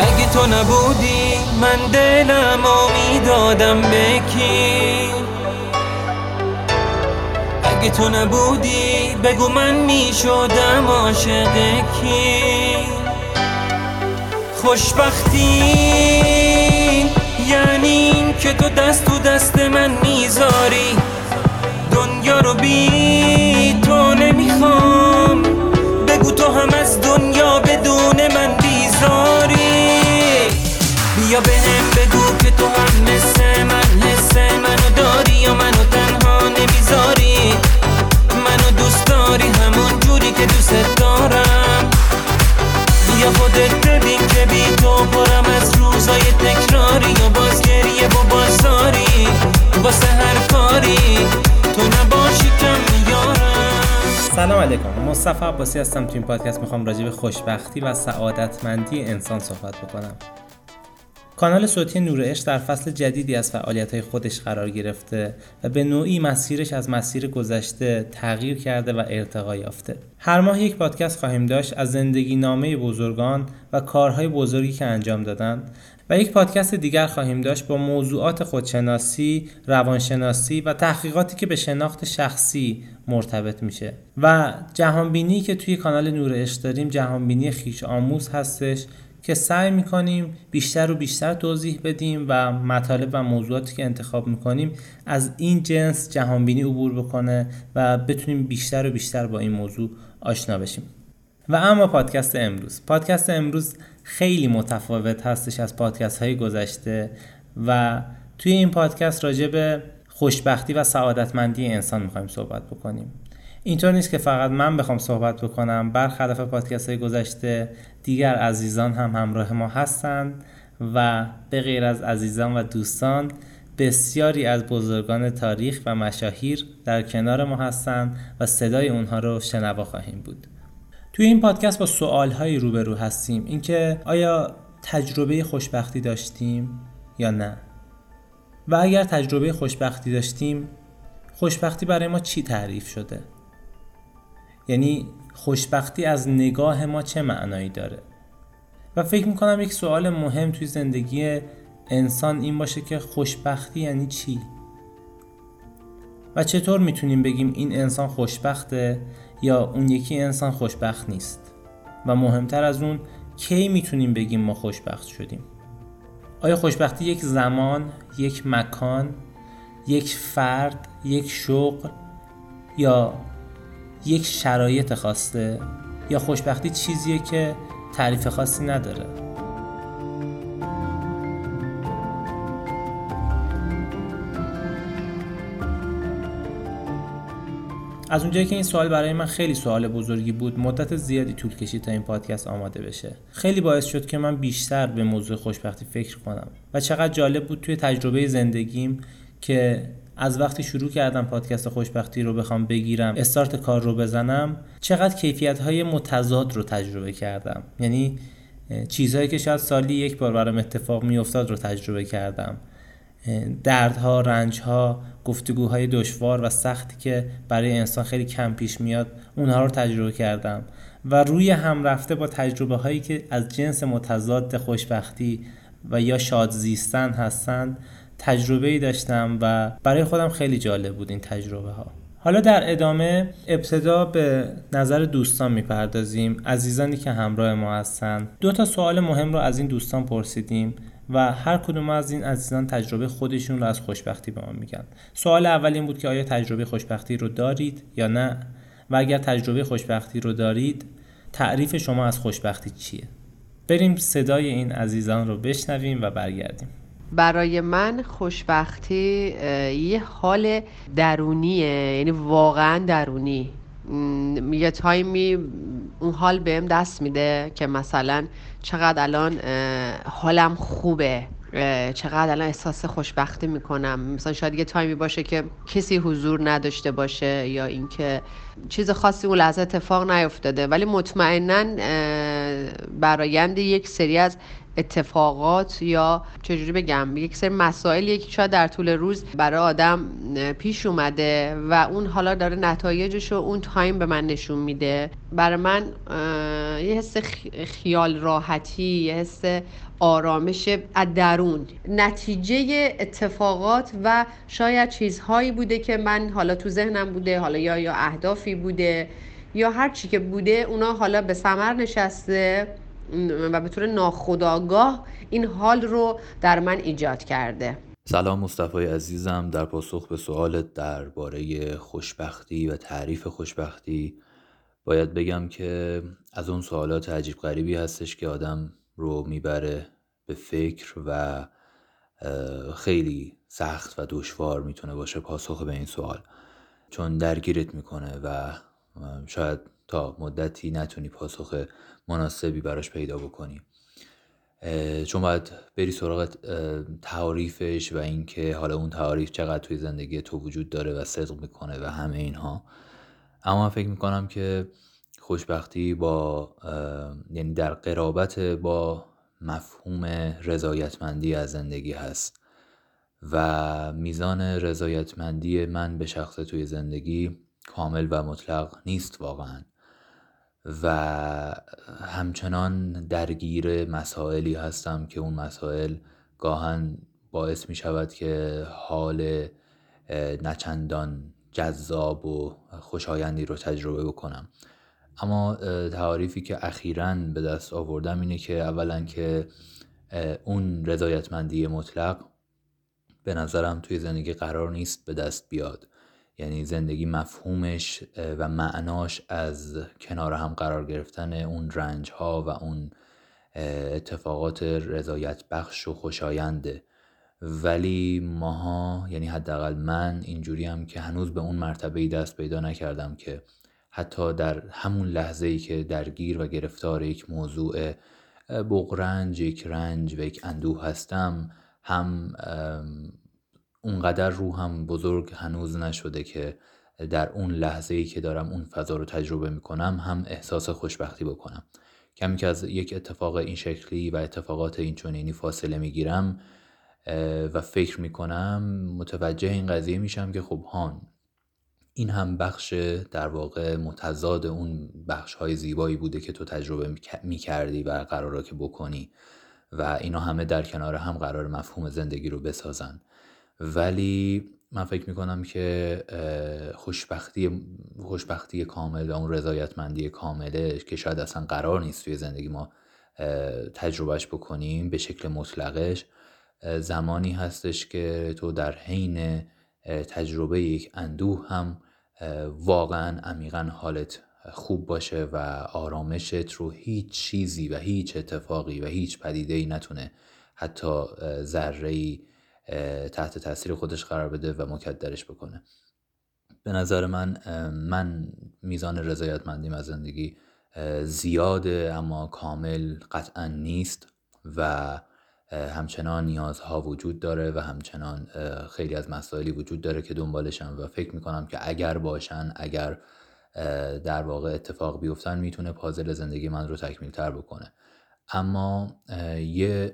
اگه تو نبودی من دلم می‌دادم به کی؟ اگه تو نبودی بگو من می‌شدم عاشق کی؟ خوشبختی یعنی که تو دست تو دست من می‌ذاری. دنیا رو بی تو نمی‌خوام. بگو تو هم از دنیا بدون من بیزاری تو هم مثل من حس منو داری یا منو تنها نمی‌ذاری؟ منو دوست داری همون جوری که دوست دارم. بیا خودت ببین که بی تو پرم از روزای تکراری یا باز گریه و بازاری واسه هر کاری تو نباشی کم میارم سلام علیکم مصطفی عباسی هستم. تو این پادکست می‌خوام راجع به خوشبختی و سعادتمندی انسان صحبت بکنم. کانال صوتی نور عشق در فصل جدیدی از فعالیت خودش قرار گرفته و به نوعی مسیرش از مسیر گذشته تغییر کرده و ارتقا یافته. هر ماه یک پادکست خواهیم داشت از زندگی نامه بزرگان و کارهای بزرگی که انجام دادن و یک پادکست دیگر خواهیم داشت با موضوعات خودشناسی، روانشناسی و تحقیقاتی که به شناخت شخصی مرتبط میشه و جهانبینی که توی کانال نور عشق داریم جهانبینی خیش آموز هستش که سعی می‌کنیم بیشتر و بیشتر توضیح بدیم و مطالب و موضوعاتی که انتخاب می‌کنیم از این جنس جهانبینی عبور بکنه و بتونیم بیشتر و بیشتر با این موضوع آشنا بشیم. و اما پادکست امروز. پادکست امروز خیلی متفاوت هستش از پادکست های گذشته و توی این پادکست راجع به خوشبختی و سعادتمندی انسان می‌خوایم صحبت بکنیم. اینطور نیست که فقط من بخوام صحبت بکنم برخلاف پادکست های گذشته دیگر عزیزان هم همراه ما هستند و به غیر از عزیزان و دوستان بسیاری از بزرگان تاریخ و مشاهیر در کنار ما هستند و صدای اونها رو شنوا خواهیم بود. توی این پادکست با سوالهایی روبرو هستیم. اینکه آیا تجربه خوشبختی داشتیم یا نه؟ و اگر تجربه خوشبختی داشتیم خوشبختی برای ما چی تعریف شده؟ یعنی خوشبختی از نگاه ما چه معنایی داره؟ و فکر می‌کنم یک سوال مهم توی زندگی انسان این باشه که خوشبختی یعنی چی؟ و چطور می‌تونیم بگیم این انسان خوشبخته یا اون یکی انسان خوشبخت نیست؟ و مهمتر از اون کی می‌تونیم بگیم ما خوشبخت شدیم؟ آیا خوشبختی یک زمان، یک مکان، یک فرد، یک شغل یا یک شرایط خواسته یا خوشبختی چیزیه که تعریف خاصی نداره. از اونجایی که این سوال برای من خیلی سوال بزرگی بود مدت زیادی طول کشید تا این پادکست آماده بشه. خیلی باعث شد که من بیشتر به موضوع خوشبختی فکر کنم و چقدر جالب بود توی تجربه زندگیم که از وقتی شروع کردم پادکست خوشبختی رو بخوام بگیرم استارت کار رو بزنم چقدر کیفیت های متضاد رو تجربه کردم. یعنی چیزهایی که شاید سالی یک بار برام اتفاق میافتاد رو تجربه کردم. دردها، رنجها، گفتگوهای دشوار و سختی که برای انسان خیلی کم پیش میاد اونها رو تجربه کردم. و روی هم رفته با تجربه هایی که از جنس متضاد خوشبختی و یا شاد زیستن هستند تجربه ای داشتم و برای خودم خیلی جالب بود این تجربه ها حالا در ادامه ابتدا به نظر دوستان می‌پردازیم. عزیزانی که همراه ما هستند دو تا سوال مهم رو از این دوستان پرسیدیم و هر کدوم از این عزیزان تجربه خودشون رو از خوشبختی به ما میگن. سوال اول این بود که آیا تجربه خوشبختی رو دارید یا نه؟ و اگر تجربه خوشبختی رو دارید تعریف شما از خوشبختی چیه؟ بریم صدای این عزیزان رو بشنویم و برگردیم. برای من خوشبختی یه حال درونیه یعنی واقعا درونی. یه تایمی اون حال بهم دست میده که مثلا چقدر الان حالم خوبه چقدر الان احساس خوشبختی می‌کنم. مثلا شاید یه تایمی باشه که کسی حضور نداشته باشه یا اینکه چیز خاصی اون لحظه اتفاق نیفتاده. ولی مطمئنا برایند یک سری از اتفاقات یا چجوری بگم یک سری مسائلی که شاید در طول روز برای آدم پیش اومده و اون حالا داره نتایجش رو اون تایم به من نشون میده. برای من یه حس خیال راحتی یه حس آرامش از درون. نتیجه اتفاقات و شاید چیزهایی بوده که من حالا تو ذهنم بوده حالا یا یا اهدافی بوده یا هر چی که بوده اونا حالا به ثمر نشسته. و به طور ناخودآگاه این حال رو در من ایجاد کرده. سلام مصطفی عزیزم. در پاسخ به سوالت درباره خوشبختی و تعریف خوشبختی باید بگم که از اون سوالات عجیب غریبی هستش که آدم رو می‌بره به فکر و خیلی سخت و دشوار می‌تونه باشه پاسخ به این سوال. چون درگیرت می‌کنه و شاید تا مدتی نتونی پاسخ مناسبی براش پیدا بکنی. چون باید بری سراغ تعاریفش و اینکه حالا اون تعاریف چقدر توی زندگی تو وجود داره و صدق می‌کنه و همه اینها. اما فکر می‌کنم که خوشبختی با یعنی در قرابت با مفهوم رضایتمندی از زندگی هست و میزان رضایتمندی من به شخص توی زندگی کامل و مطلق نیست واقعا. و همچنان درگیر مسائلی هستم که اون مسائل گاهن باعث می شود که حال نچندان جذاب و خوشایندی رو تجربه بکنم. اما تعاریفی که اخیرا به دست آوردم اینه که اولا که اون رضایتمندی مطلق به نظرم توی زندگی قرار نیست به دست بیاد. یعنی زندگی مفهومش و معناش از کنار هم قرار گرفتن اون رنج ها و اون اتفاقات رضایت بخش و خوشاینده ولی ماها یعنی حداقل من اینجوری هم که هنوز به اون مرتبه دست پیدا نکردم که حتی در همون لحظه ای که درگیر و گرفتار یک موضوع بغرنج یک رنج و یک اندوه هستم هم اونقدر روحم بزرگ هنوز نشده که در اون لحظه ای که دارم اون فضا رو تجربه می‌کنم هم احساس خوشبختی بکنم. کمی که از یک اتفاق این شکلی و اتفاقات این چونینی فاصله می‌گیرم و فکر می‌کنم متوجه این قضیه میشم که خب هان این هم بخش در واقع متضاد اون بخش های زیبایی بوده که تو تجربه می‌کردی و قراره که بکنی. و اینا همه در کنار هم قرار مفهوم زندگی رو بسازن. ولی من فکر می‌کنم که خوشبختی خوشبختی کامل و اون رضایتمندی کامله که شاید اصلا قرار نیست توی زندگی ما تجربهش بکنیم به شکل مطلقش زمانی هستش که تو در حین تجربه یک اندوه هم واقعا عمیقا حالت خوب باشه و آرامشت رو هیچ چیزی و هیچ اتفاقی و هیچ پدیده ای نتونه حتی ذره تحت تاثیر خودش قرار بده و مکدرش بکنه. به نظر من من میزان رضایتمندیم از زندگی زیاده اما کامل قطعا نیست و همچنان نیازها وجود داره و همچنان خیلی از مسائلی وجود داره که دنبالشم و فکر می‌کنم که اگر باشن اگر در واقع اتفاق بیفتن می‌تونه پازل زندگی من رو تکمیل تر بکنه. اما یه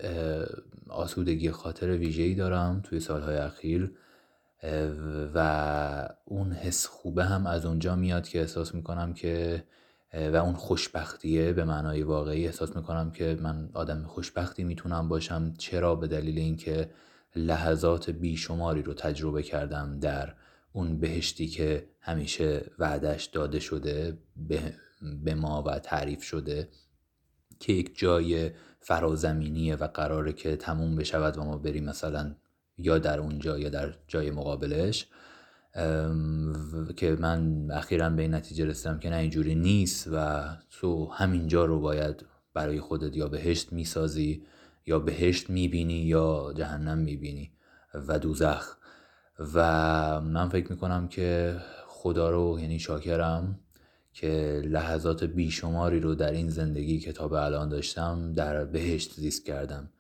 آسودگی خاطر ویژه‌ای دارم توی سالهای اخیر و اون حس خوبه هم از اونجا میاد که احساس می‌کنم که و اون خوشبختیه به معنای واقعی احساس می‌کنم که من آدم خوشبختی می‌تونم باشم. چرا؟ به دلیل اینکه لحظات بیشماری رو تجربه کردم در اون بهشتی که همیشه وعدش داده شده به ما و تعریف شده. که یک جای فرازمینیه و قراره که تموم بشود و ما بریم مثلا یا در اونجا یا در جای مقابلش. که من اخیرا به این نتیجه رسیدم که نه اینجوری نیست و تو همینجا رو باید برای خودت یا بهشت می‌سازی یا بهشت می‌بینی یا جهنم می‌بینی و دوزخ. و من فکر می‌کنم که خدا رو یعنی شاکرم که لحظات بیشماری رو در این زندگی که تا به الان داشتم در بهشت زیست کردم.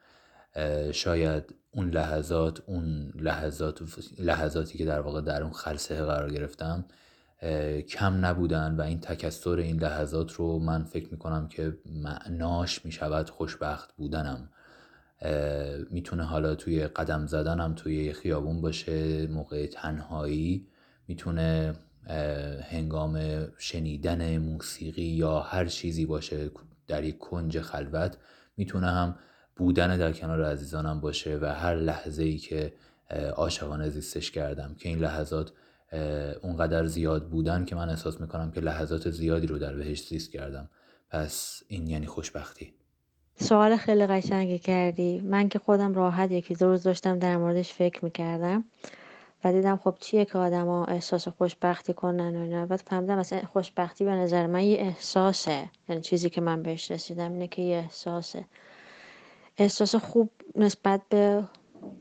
شاید اون لحظات اون لحظات لحظاتی که در واقع در اون خلصه قرار گرفتم کم نبودن و این تکسر این لحظات رو من فکر می‌کنم که معناش می‌شود خوشبخت بودنم. می‌تونه حالا توی قدم زدنم توی خیابون باشه موقع تنهایی. می‌تونه هنگام شنیدن موسیقی یا هر چیزی باشه در یک کنج خلوت می‌تونه هم بودن در کنار عزیزانم باشه و هر لحظه ای که عاشقانه زیستش کردم. که این لحظات اونقدر زیاد بودن که من احساس می‌کنم که لحظات زیادی رو در بهش زیست کردم. پس این یعنی خوشبختی. سوال خیلی قشنگی کردی. من که خودم راحت یکی دو روز داشتم در موردش فکر می‌کردم. دیدم خب چیه که آدما احساس خوشبختی کنن و اینا. بعد فهمیدم مثلا خوشبختی به نظر من یه احساسه. یعنی چیزی که من بهش رسیدم اینه که یه احساسه. احساس خوب نسبت به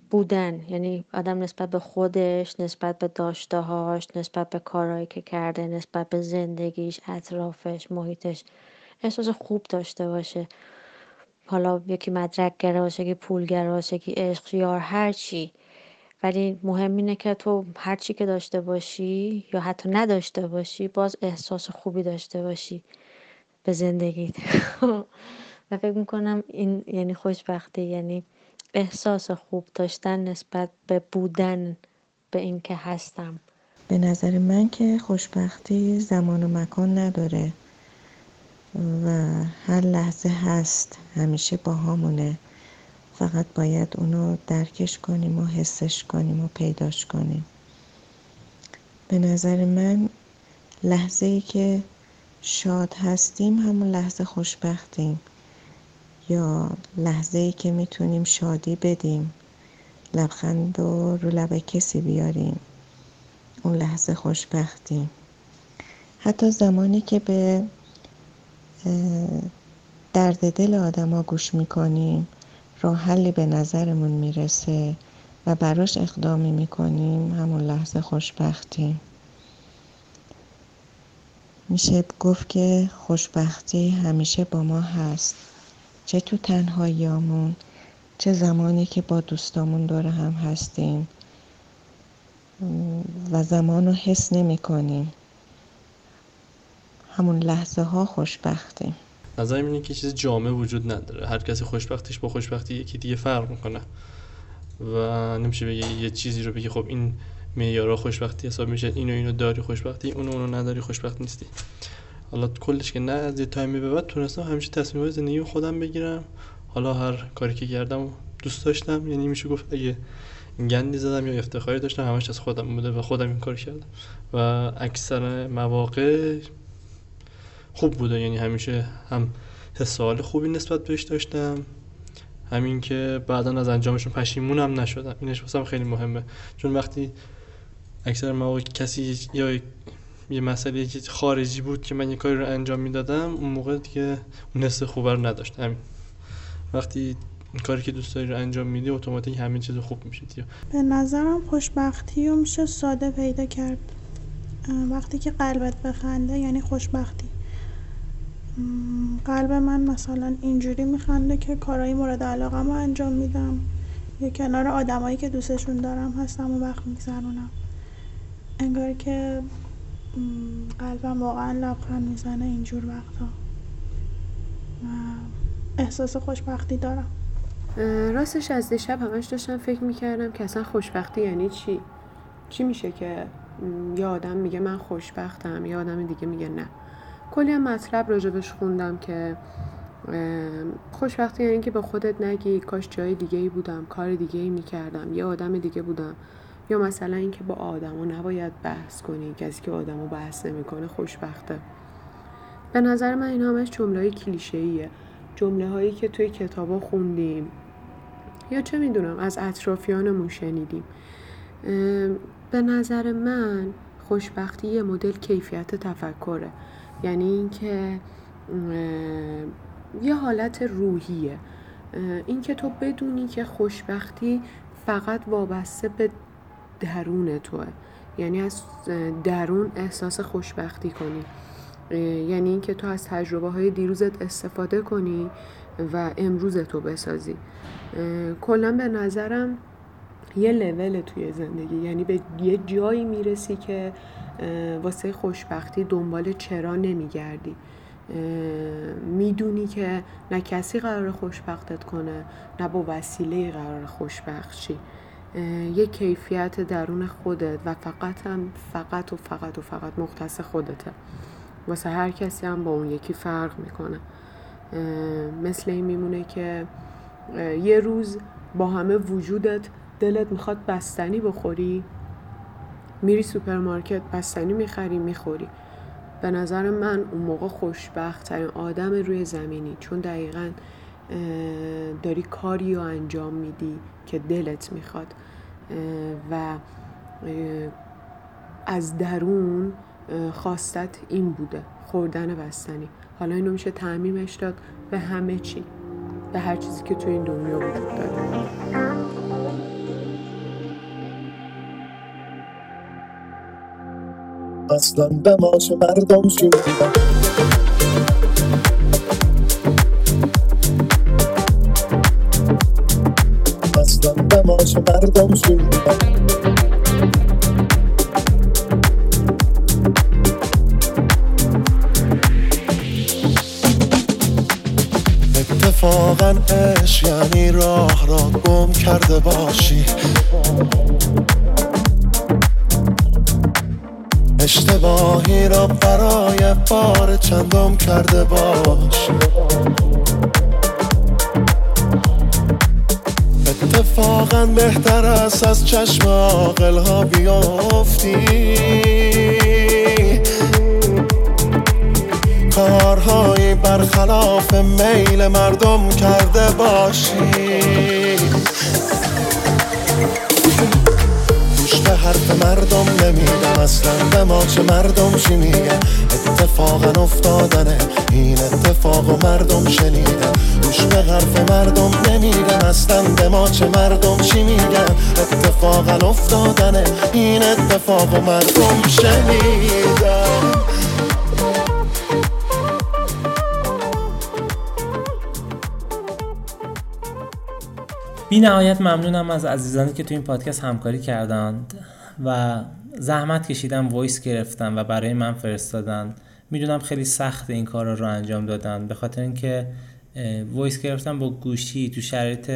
بودن. یعنی آدم نسبت به خودش نسبت به داشتههاش نسبت به کارهایی که کرده نسبت به زندگیش اطرافش محیطش احساس خوب داشته باشه. حالا یکی مدرک باشه یکی پولگره باشه یکی عشق یار هر چی. ولی مهم اینه که تو هر چی که داشته باشی یا حتی نداشته باشی باز احساس خوبی داشته باشی به زندگیت. و فکر می‌کنم این یعنی خوشبختی یعنی احساس خوب داشتن نسبت به بودن به اینکه هستم. به نظر من که خوشبختی زمان و مکان نداره و هر لحظه هست همیشه با همونه فقط باید اونو درکش کنیم و حسش کنیم و پیداش کنیم. به نظر من لحظه ای که شاد هستیم همون لحظه خوشبختیم. یا لحظه ای که می‌تونیم شادی بدیم. لبخند و رو لب کسی بیاریم. اون لحظه خوشبختیم. حتی زمانی که به درد دل آدما گوش می‌کنیم. راه حلی به نظرمون می‌رسه و براش اقدامی می‌کنیم همون لحظه خوشبختیم میشه گفت که خوشبختی همیشه با ما هست چه تو تنهاییامون چه زمانی که با دوستامون دور هم هستیم و زمان رو حس نمی کنیم همون لحظه ها خوشبختیم. نظرم اینه که چیز جامع وجود نداره. هر کسی خوشبختیش با خوشبختی یکی دیگه فرق می‌کنه. و نمیشه بگه یه چیزی رو بگی خب این معیارا خوشبختی حساب میشه اینو اینو داری خوشبختی اونو اونو نداری خوشبخت نیستی. حالا کلش که نه از یه تایمی به بعد تونستم همیشه تصمیمات زندگی خودم بگیرم. حالا هر کاری که کردم دوست داشتم یعنی میشه گفت اگه گندی زدم یا افتخاری داشتم همش از خودم بوده و خودم این کار کردم. و اکثر مواقع خوب بوده. یعنی همیشه هم حس خوبی نسبت بهش داشتم. همین که بعدا از انجامشون پشیمونم نشدم. اینش واسم خیلی مهمه. چون وقتی اکثر مواقع کسی یا یه مسئله خارجی بود که من یه کاری رو انجام می‌دادم اون موقع دیگه اون حس خوبه رو نداشت. همین. وقتی کاری که دوست داری رو انجام میدی اتوماتیک همین چیز خوب میشه. به نظرم خوشبختی رو میشه ساده پیدا کرد. وقتی که قلبت بخنده یعنی خوشبختی. قلب من مثلا اینجوری میخنده که کارهای مورد علاقه رو انجام میدم. یا کنار آدمایی که دوستشون دارم هستم و وقت میگذرونم. انگار که قلبم واقعا لبخند می‌زنه اینجور وقتا. احساس خوشبختی دارم. راستش از دیشب همش داشتم فکر می‌کردم که اصلا خوشبختی یعنی چی؟ چی میشه که یه آدم میگه من خوشبختم یه آدم دیگه میگه نه. کلی هم مطلب راجبش خوندم که خوشبختی یعنی که به خودت نگی کاش جای دیگه ای بودم کار دیگه ای می‌کردم یه آدم دیگه بودم. یا مثلا اینکه با آدما نباید بحث کنی کسی که آدمو بحث نمی‌کنه خوشبخته. به نظر من این همش جمله های کلیشه ایه جمله هایی که توی کتابا خوندیم. یا چه می‌دونم از اطرافیانمون شنیدیم. به نظر من خوشبختی یه مدل کیفیت تفکره. یعنی اینکه یه حالت روحیه. اینکه تو بدونی که خوشبختی فقط وابسته به درون توه. یعنی از درون احساس خوشبختی کنی. یعنی اینکه تو از تجربه های دیروزت استفاده کنی و امروز تو بسازی. کلا به نظرم یه لول توی زندگی. یعنی به یه جایی می‌رسی که واسه خوشبختی دنبال چرا نمیگردی. می‌دونی که نه کسی قرار خوشبختت کنه نه با وسیله قرار خوشبخت شی یه کیفیت درون خودت و فقط هم فقط و فقط و فقط مختص خودته. واسه هر کسی هم با اون یکی فرق می‌کنه. مثل این میمونه که یه روز با همه وجودت دلت می‌خواد بستنی بخوری. میری سوپرمارکت بستنی می‌خری می‌خوری. به نظر من اون موقع خوشبخت ترین آدم روی زمینی. چون دقیقا داری کاری رو انجام میدی که دلت می‌خواد. و از درون خواستت این بوده خوردن بستنی. حالا اینو میشه تعمیمش داد به همه چی. به هر چیزی که تو این دنیا وجود داره. اصلا چه مردم شیدم اصلا چه مردم شیدم اتفاقا عشق یعنی راه را گم کرده باشی. اشتباهی را برای بار چندم کرده باش. اتفاقا بهتر است از چشم آقل ها بیافتی. کارهایی برخلاف میل مردم کرده باشی. حرف مردم نمیدم. اصلا به ما چه مردم چی میگن اتفاقا افتادنه. این اتفاق و مردم شنیدن. گوش به حرف مردم نمیدم اصلا به ما چه مردم چی میگن اتفاقا افتادنه. این اتفاق و مردم شنیدن. بی نهایت ممنونم از عزیزانی که تو این پادکست همکاری کردند و زحمت کشیدن voice گرفتن و برای من فرستادن. می‌دونم خیلی سخت این کار رو انجام دادن. به خاطر اینکه voice گرفتن با گوشی تو شرایط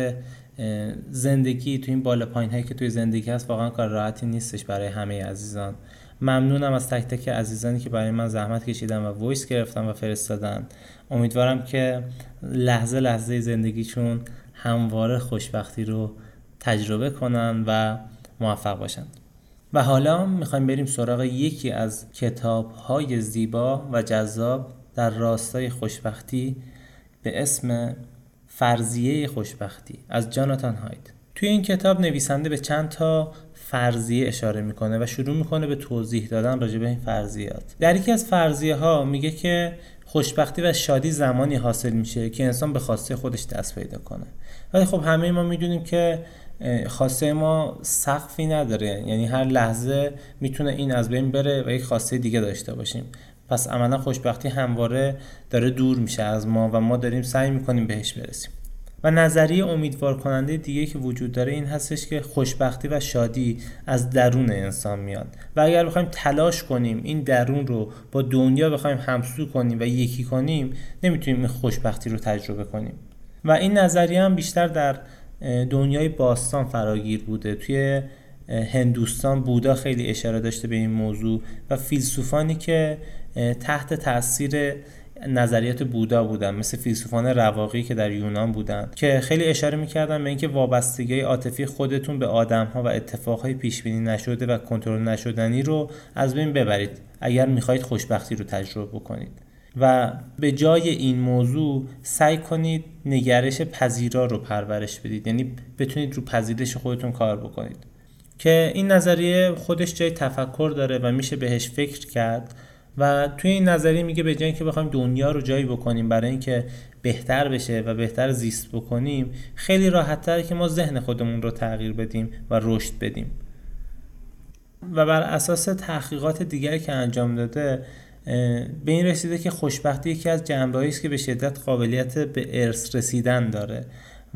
زندگی تو این بالا پایین هایی که توی زندگی هست واقعا کار راحتی نیستش برای همه عزیزان. ممنونم از تک تک عزیزانی که برای من زحمت کشیدن و voice گرفتن و فرستادن. امیدوارم که لحظه لحظه زندگیشون همواره خوشبختی رو تجربه کنن و موفق باشند و حالا می‌خوایم بریم سراغ یکی از کتاب های زیبا و جذاب در راستای خوشبختی به اسم فرضیه خوشبختی از جاناتان هاید توی این کتاب نویسنده به چند تا فرضیه اشاره می‌کنه و شروع می‌کنه به توضیح دادن راجع به این فرضیات. در یکی از فرضیه ها میگه که خوشبختی و شادی زمانی حاصل میشه که انسان به خواسته خودش دست پیدا کنه. ولی خب همه ما می‌دونیم که خواسته ما سقفی نداره. یعنی هر لحظه می‌تونه این از بین بره و یک خواسته دیگه داشته باشیم. پس عملا خوشبختی همواره داره دور میشه از ما و ما داریم سعی می‌کنیم بهش برسیم. و نظریه امیدوار کننده دیگه که وجود داره این هستش که خوشبختی و شادی از درون انسان میاد. و اگر بخوایم تلاش کنیم این درون رو با دنیا بخوایم همسو کنیم و یکی کنیم نمی‌تونیم این خوشبختی رو تجربه کنیم. و این نظریه هم بیشتر در دنیای باستان فراگیر بوده. توی هندوستان بودا خیلی اشاره داشته به این موضوع و فیلسوفانی که تحت تاثیر نظریات بودا بودن مثل فیلسوفان رواقی که در یونان بودن که خیلی اشاره می‌کردن به اینکه وابستگی عاطفی خودتون به آدمها و اتفاقهای پیش بینی نشده و کنترل نشدنی رو از بین ببرید. اگر می‌خواهید خوشبختی رو تجربه بکنید. و به جای این موضوع سعی کنید نگرش پذیرا رو پرورش بدید. یعنی بتونید رو پذیرش خودتون کار بکنید. که این نظریه خودش جای تفکر داره و میشه بهش فکر کرد و توی این نظریه میگه به جای که بخوایم دنیا رو جایی بکنیم برای اینکه بهتر بشه و بهتر زیست بکنیم خیلی راحت که ما ذهن خودمون رو تغییر بدیم و رشد بدیم. و بر اساس تحقیقات دیگری که انجام داده به این رسیده که خوشبختی یکی از جنبه‌ای است که به شدت قابلیت به ارث رسیدن داره.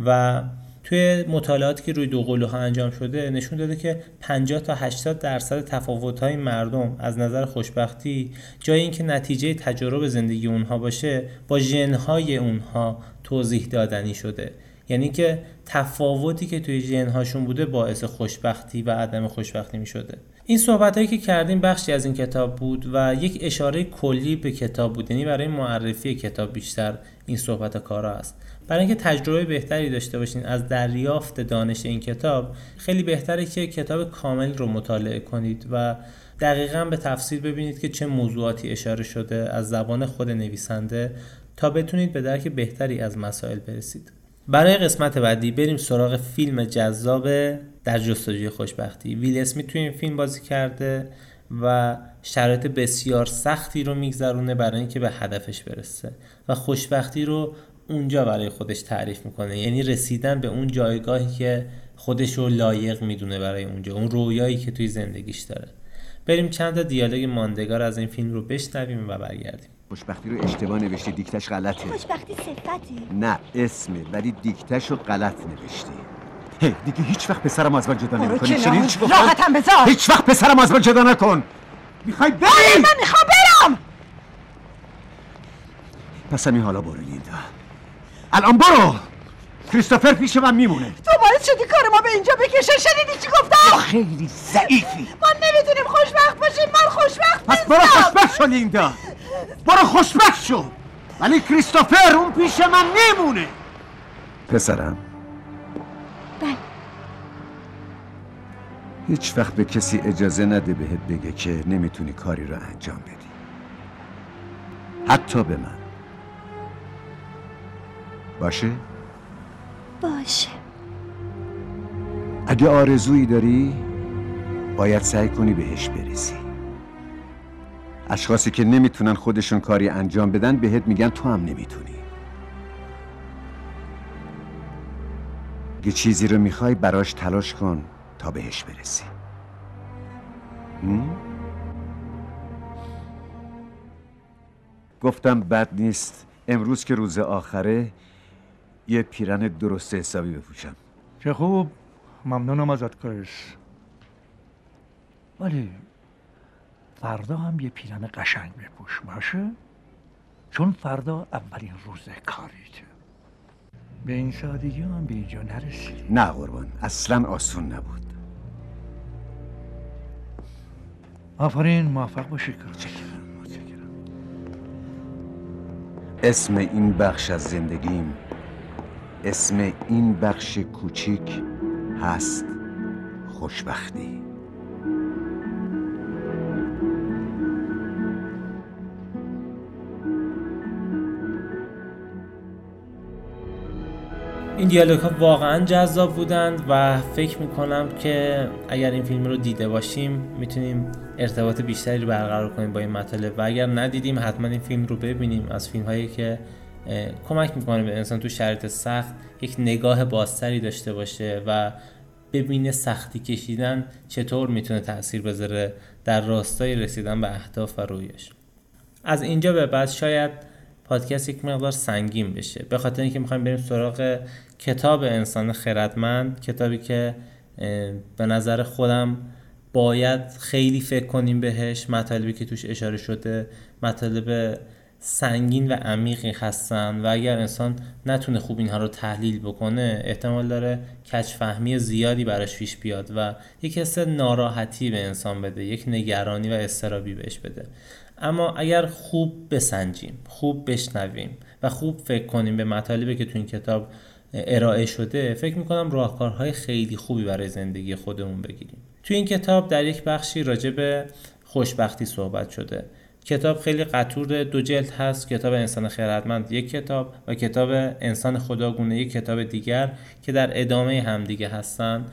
و توی مطالعاتی که روی دو قلوها انجام شده نشون داده که 50 تا 80 درصد تفاوت‌های مردم از نظر خوشبختی جای اینکه نتیجه تجربه زندگی اونها باشه با ژن‌های اونها توضیح دادنی شده. یعنی که تفاوتی که توی ژن‌هاشون بوده باعث خوشبختی و عدم خوشبختی می شده این صحبت هایی که کردیم بخشی از این کتاب بود و یک اشاره کلی به کتاب بود. یعنی برای معرفی کتاب بیشتر این صحبت کارا است برای اینکه تجربه بهتری داشته باشین از دریافت دانش این کتاب خیلی بهتره که کتاب کامل رو مطالعه کنید و دقیقا به تفسیر ببینید که چه موضوعاتی اشاره شده از زبان خود نویسنده تا بتونید به درک بهتری از مسائل برسید. برای قسمت بعدی بریم سراغ فیلم جذاب در جستجوی خوشبختی. ویل اسمیت توی این فیلم بازی کرده و شرایط بسیار سختی رو میگذرونه برای اینکه به هدفش برسه و خوشبختی رو اونجا برای خودش تعریف می‌کنه. یعنی رسیدن به اون جایگاهی که خودش رو لایق می‌دونه برای اونجا اون رویایی که توی زندگیش داره. بریم چند تا دیالوگ ماندگار از این فیلم رو بشنویم و برگردیم. خوشبختی رو اشتباه نوشتی دیکتش غلطه. خوشبختی صفتی نه اسمه ولی دیکتش رو غلط نوشتی. هی دیگه هیچ وقت پسرم از من جدا نمی‌کنی. شنیدی چی گفتم راحتم بذار. هیچ وقت پسرم از من جدا نکن. می‌خوای بری؟ من می‌خوام برم. پس همین حالا برو لیندا. الان برو. کریستوفر پیش من میمونه. تو باعث شدی کار ما به اینجا بکشه. شنیدی چی گفتم؟ خیلی ضعیفی. ما نمی‌تونیم خوشبخت باشیم. من خوشبخت پس برو نیستم. خوشبخت شو لیندا. برو خوشبخت شو. ولی کریستوفر اون پیش من میمونه پسرم. بله. هیچ وقت به کسی اجازه نده بهت بگه که نمی‌تونی کاری رو انجام بدی. حتی به من. باشه؟ باشه. اگه آرزویی داری باید سعی کنی بهش برسی. اشخاصی که نمی‌تونن خودشون کاری انجام بدن بهت میگن تو هم نمی‌تونی. اگه چیزی رو می‌خوای براش تلاش کن تا بهش برسی؟ گفتم بد نیست. امروز که روز آخره یه پیرن درست حسابی بپوشم. چه خوب. ممنونم ازت کریس ولی فردا هم یه پیرن قشنگ بپوش باشه؟ چون فردا اولین روز کاریته. به این سادگی هم به اینجا نرسی نه قربان اصلا آسون نبود. آفرین موفق باشی اسم این بخش از زندگیم اسم این بخش کوچیک هست خوشبختی. این دیالوگ ها واقعا جذاب بودند و فکر می‌کنم که اگر این فیلم رو دیده باشیم می‌تونیم ارتباط بیشتری رو برقرار کنیم با این مطالب. و اگر ندیدیم حتما این فیلم رو ببینیم. از فیلم هایی که کمک می‌کنه به انسان تو شرایط سخت یک نگاه بازتری داشته باشه و ببینه سختی کشیدن چطور می‌تونه تاثیر بذاره در راستای رسیدن به اهداف و رویاش از اینجا به بعد شاید پادکست یک مقدار سنگین بشه. به خاطر اینکه می‌خوایم بریم سراغ کتاب انسان خردمند کتابی که به نظر خودم باید خیلی فکر کنیم بهش مطالبی که توش اشاره شده مطالب سنگین و عمیقی هستن و اگر انسان نتونه خوب اینها رو تحلیل بکنه احتمال داره کچفهمی زیادی براش پیش بیاد و یک حس ناراحتی به انسان بده یک نگرانی و استرابی بهش بده. اما اگر خوب بسنجیم خوب بشنویم و خوب فکر کنیم به مطالبی که تو این کتاب ارائه شده فکر می‌کنم راهکارهای خیلی خوبی برای زندگی خودمون بگیریم. توی این کتاب در یک بخشی راجع به خوشبختی صحبت شده. کتاب خیلی قطور دو جلد هست کتاب انسان خیرتمند یک کتاب و کتاب انسان خداگونه یک کتاب دیگر که در ادامه همدیگه هستن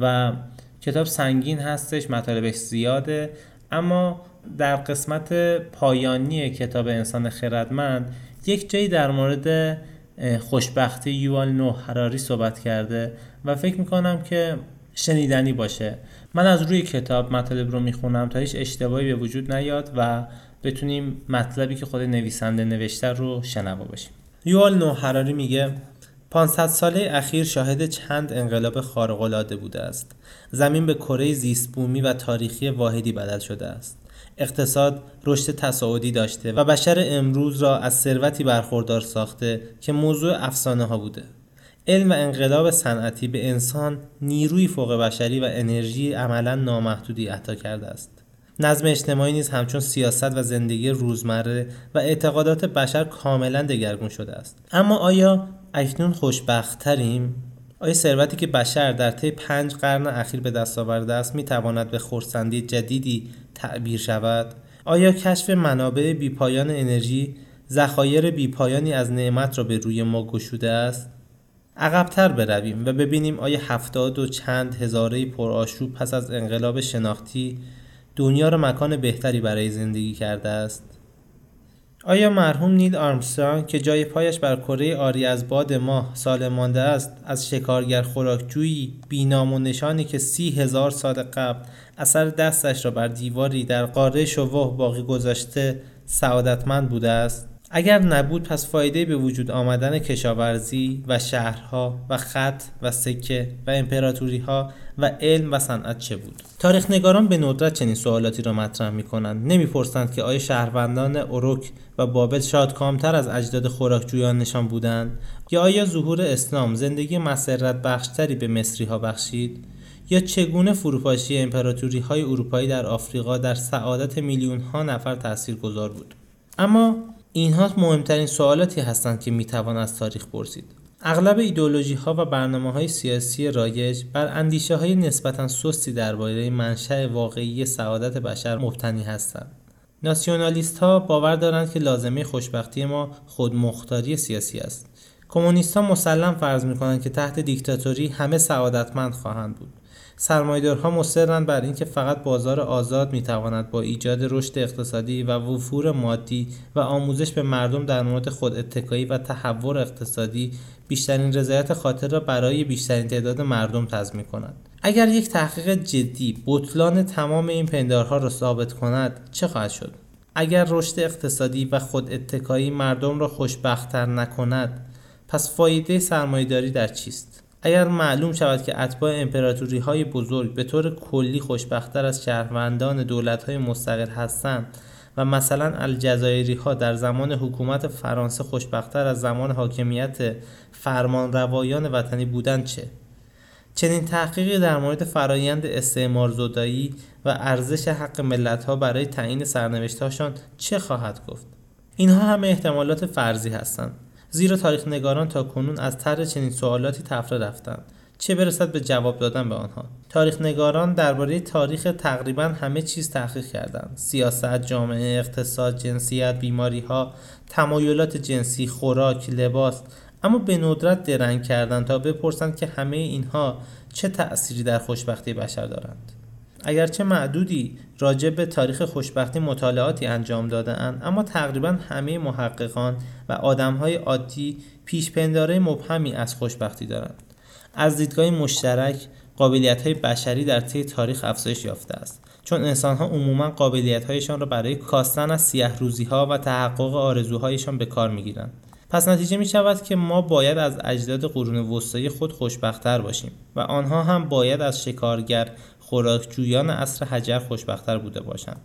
و کتاب سنگین هستش مطالبش زیاده اما در قسمت پایانی کتاب انسان خردمند یک جایی در مورد خوشبختی یوال نو هراری صحبت کرده و فکر می‌کنم که شنیدنی باشه من از روی کتاب مطالب رو می‌خونم تا هیچ اشتباهی به وجود نیاد و بتونیم مطلبی که خود نویسنده نوشته رو شنوا باشیم یوال نو هراری میگه 500 ساله اخیر شاهد چند انقلاب خارق‌العاده بوده است. زمین به کره زیست بومی و تاریخی واحدی بدل شده است. اقتصاد رشد تصاعدی داشته و بشر امروز را از ثروتی برخوردار ساخته که موضوع افسانه ها بوده. علم و انقلاب صنعتی به انسان نیروی فوق بشری و انرژی عملا نامحدودی عطا کرده است. نظم اجتماعی نیز همچون سیاست و زندگی روزمره و اعتقادات بشر کاملا دگرگون شده است. اما آیا اکنون خوشبختتریم؟ آیا ثروتی که بشر در طی پنج قرن اخیر به دست آورده است می‌تواند به خورسندی جدیدی تعبیر شود؟ آیا کشف منابع بیپایان انرژی ذخایر بیپایانی از نعمت را به روی ما گشوده است؟ عقبتر برویم و ببینیم آیا هفتاد و چند هزاره پرآشوب پس از انقلاب شناختی دنیا را مکان بهتری برای زندگی کرده است؟ آیا مرحوم نیل آرمسترانگ که جای پایش بر کره آری از باد ماه سال مانده است از شکارگر خوراکجویی بینام و نشانی که سی هزار سال قبل اثر دستش را بر دیواری در قاره شوه باقی گذاشته سعادتمند بوده است؟ اگر نبود پس فایده به وجود آمدن کشاورزی و شهرها و خط و سکه و امپراتوری ها و علم و صنعت چه بود؟ تاریخ نگاران به ندرت چنین سوالاتی را مطرح می کنند نمی‌پرسند که آیا شهروندان اروک و بابل شادکامتر از اجداد خوراکجویانشان بودند؟ یا آیا ظهور اسلام زندگی مسرت بخشتری به مصری ها بخشید؟ یا چگونه فروپاشی امپراتوری های اروپایی در آفریقا در سعادت میلیون ها نفر تاثیرگذار بود؟ اما اینها مهمترین سوالاتی هستند که می‌توان از تاریخ پرسید. اغلب ایدولوژی ها و برنامه های سیاسی رایج بر اندیشه های نسبتا سستی درباره منشأ واقعی سعادت بشر مبتنی هستند. ناسیونالیست ها باور دارند که لازمه خوشبختی ما خودمختاری سیاسی است. کمونیست ها مسلم فرض می کنند که تحت دیکتاتوری همه سعادتمند خواهند بود. سرمایه‌دارها مصرند بر اینکه فقط بازار آزاد می‌تواند با ایجاد رشد اقتصادی و وفور مادی و آموزش به مردم در مورد خوداتکایی و تحور اقتصادی بیشترین رضایت خاطر را برای بیشترین تعداد مردم تضمین کند. اگر یک تحقیق جدی بطلان تمام این پندارها را ثابت کند چه خواهد شد؟ اگر رشد اقتصادی و خوداتکایی مردم را خوشبختتر نکند پس فایده سرمایهداری در چیست؟ اگر معلوم شود که اتباع امپراتوری های بزرگ به طور کلی خوشبختتر از شهروندان دولت های مستقل هستند و مثلا الجزایری ها در زمان حکومت فرانسه خوشبختتر از زمان حاکمیت فرمانروایان وطنی بودند چه؟ چنین تحقیقی در مورد فرایند استعمار زدایی و ارزش حق ملت ها برای تعیین سرنوشتهاشان چه خواهد گفت؟ اینها همه احتمالات فرضی هستند زیرا تاریخ نگاران تا کنون از طرح چنین سوالاتی تفره رفتند. چه برسد به جواب دادن به آنها؟ تاریخ نگاران درباره تاریخ تقریبا همه چیز تحقیق کردند. سیاست جامعه اقتصاد جنسیت بیماری ها تمایلات جنسی خوراک لباس. اما به ندرت درنگ کردند تا بپرسند که همه اینها چه تأثیری در خوشبختی بشر دارند. اگرچه معدودی راجع به تاریخ خوشبختی مطالعاتی انجام دادهاند اما تقریبا همه محققان و آدمهای عادی پیشپنداره مبهمی از خوشبختی دارند از دیدگاه مشترک قابلیت های بشری در طی تاریخ افزایش یافته است چون انسان ها عموما قابلیت هایشان را برای کاستن از سیاه روزی ها و تحقق آرزوهایشان به کار می گیرند. پس نتیجه می شود که ما باید از اجداد قرون وسطایی خود خوشبختتر باشیم و آنها هم باید از شکارگر خوراکجویان عصر حجر خوشبختتر بوده باشند.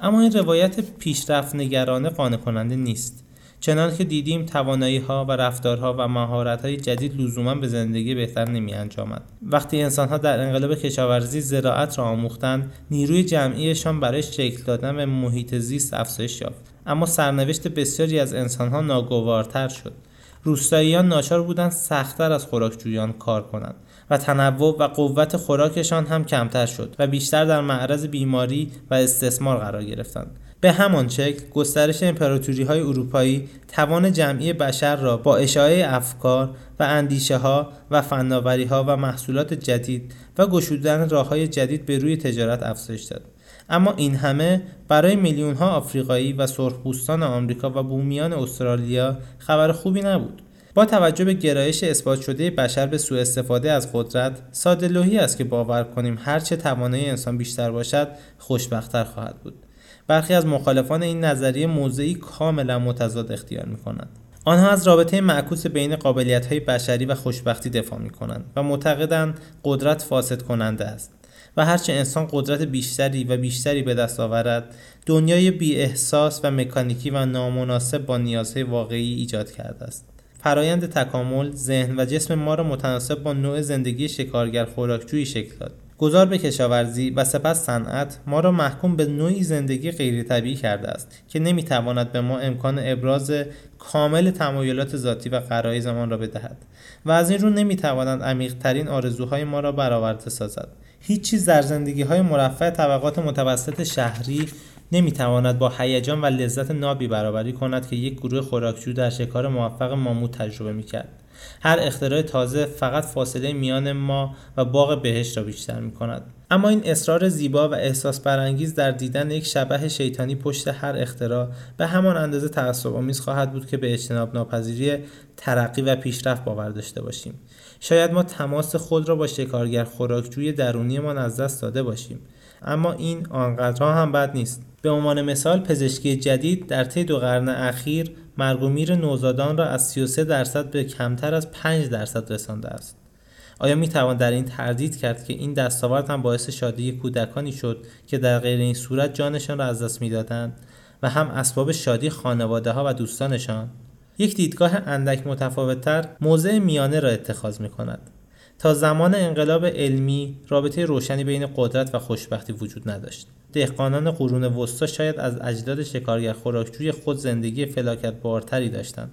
اما این روایت پیشرفت نگرانه قانع کننده نیست. چنان که دیدیم توانایی ها و رفتارها و مهارت های جدید لزوما به زندگی بهتر نمی انجامد. وقتی انسان ها در انقلاب کشاورزی زراعت را آموختند نیروی جمعیشان برای شکل دادن به محیط زیست افزایش یافت. اما سرنوشت بسیاری از انسان ها ناگوارتر شد. روستاییان ناچار بودند سختتر از خوراکجویان کار کنند. و تنوع و قوت خوراکشان هم کمتر شد و بیشتر در معرض بیماری و استثمار قرار گرفتند. به همان شکل گسترش امپراتوری های اروپایی توان جمعی بشر را با اشاعه افکار و اندیشه ها و فناوری ها و محصولات جدید و گشودن راه های جدید به روی تجارت افزایش داد. اما این همه برای میلیون ها آفریقایی و سرخپوستان آمریکا و بومیان استرالیا خبر خوبی نبود. با توجه به گرایش اثبات شده بشر به سوء استفاده از قدرت ساده است که باور کنیم هرچه توانایی انسان بیشتر باشد خوشبختتر خواهد بود برخی از مخالفان این نظریه موضعی کاملا متضاد اختیار می کنند. آنها از رابطه معکوس بین قابلیت های بشری و خوشبختی دفاع می کنند و معتقدند قدرت فاسد کننده است و هرچه انسان قدرت بیشتری و بیشتری به دست آورد دنیای بی احساس و مکانیکی و نامناسب با نیازهای واقعی ایجاد کرده است فرایند تکامل ذهن و جسم ما را متناسب با نوع زندگی شکارگر خوراکجویی شکل داد. گذار به کشاورزی و سپس صنعت ما را محکوم به نوعی زندگی غیر طبیعی کرده است که نمی‌تواند به ما امکان ابراز کامل تمایلات ذاتی و غرایزمان را بدهد و از این رو نمی‌تواند عمیقترین آرزوهای ما را برآورده سازد. هیچ چیز در زندگی های مرفع طبقات متوسط شهری نمی‌تواند با هیجان و لذت نابی برابری کند که یک گروه خوراکجو در شکار موفق ماموت تجربه می‌کرد هر اختراع تازه فقط فاصله میان ما و باغ بهشت را بیشتر می کند. اما این اصرار زیبا و احساس برانگیز در دیدن یک شبه شیطانی پشت هر اختراع به همان اندازه تعصب آمیز خواهد بود که به اجتناب ناپذیری ترقی و پیشرفت باور داشته باشیم. شاید ما تماس خود را با شکارگر خوراکجوی درونیمان از دست داده باشیم. اما این آنقدرها هم بد نیست. به عنوان مثال پزشکی جدید در طی دو قرن اخیر مرگ و میر نوزادان را از 33 درصد به کمتر از 5 درصد رسانده است. آیا می توان در این تردید کرد که این دستاورد هم باعث شادی کودکانی شد که در غیر این صورت جانشان را از دست می‌دادند و هم اسباب شادی خانواده ها و دوستانشان؟ یک دیدگاه اندک متفاوتتر موضع میانه را اتخاذ می کند. تا زمان انقلاب علمی رابطه روشنی بین قدرت و خوشبختی وجود نداشت. دهقانان قرون وسطا شاید از اجداد شکارگر خوراکجوی خود زندگی فلاکت بارتری داشتند.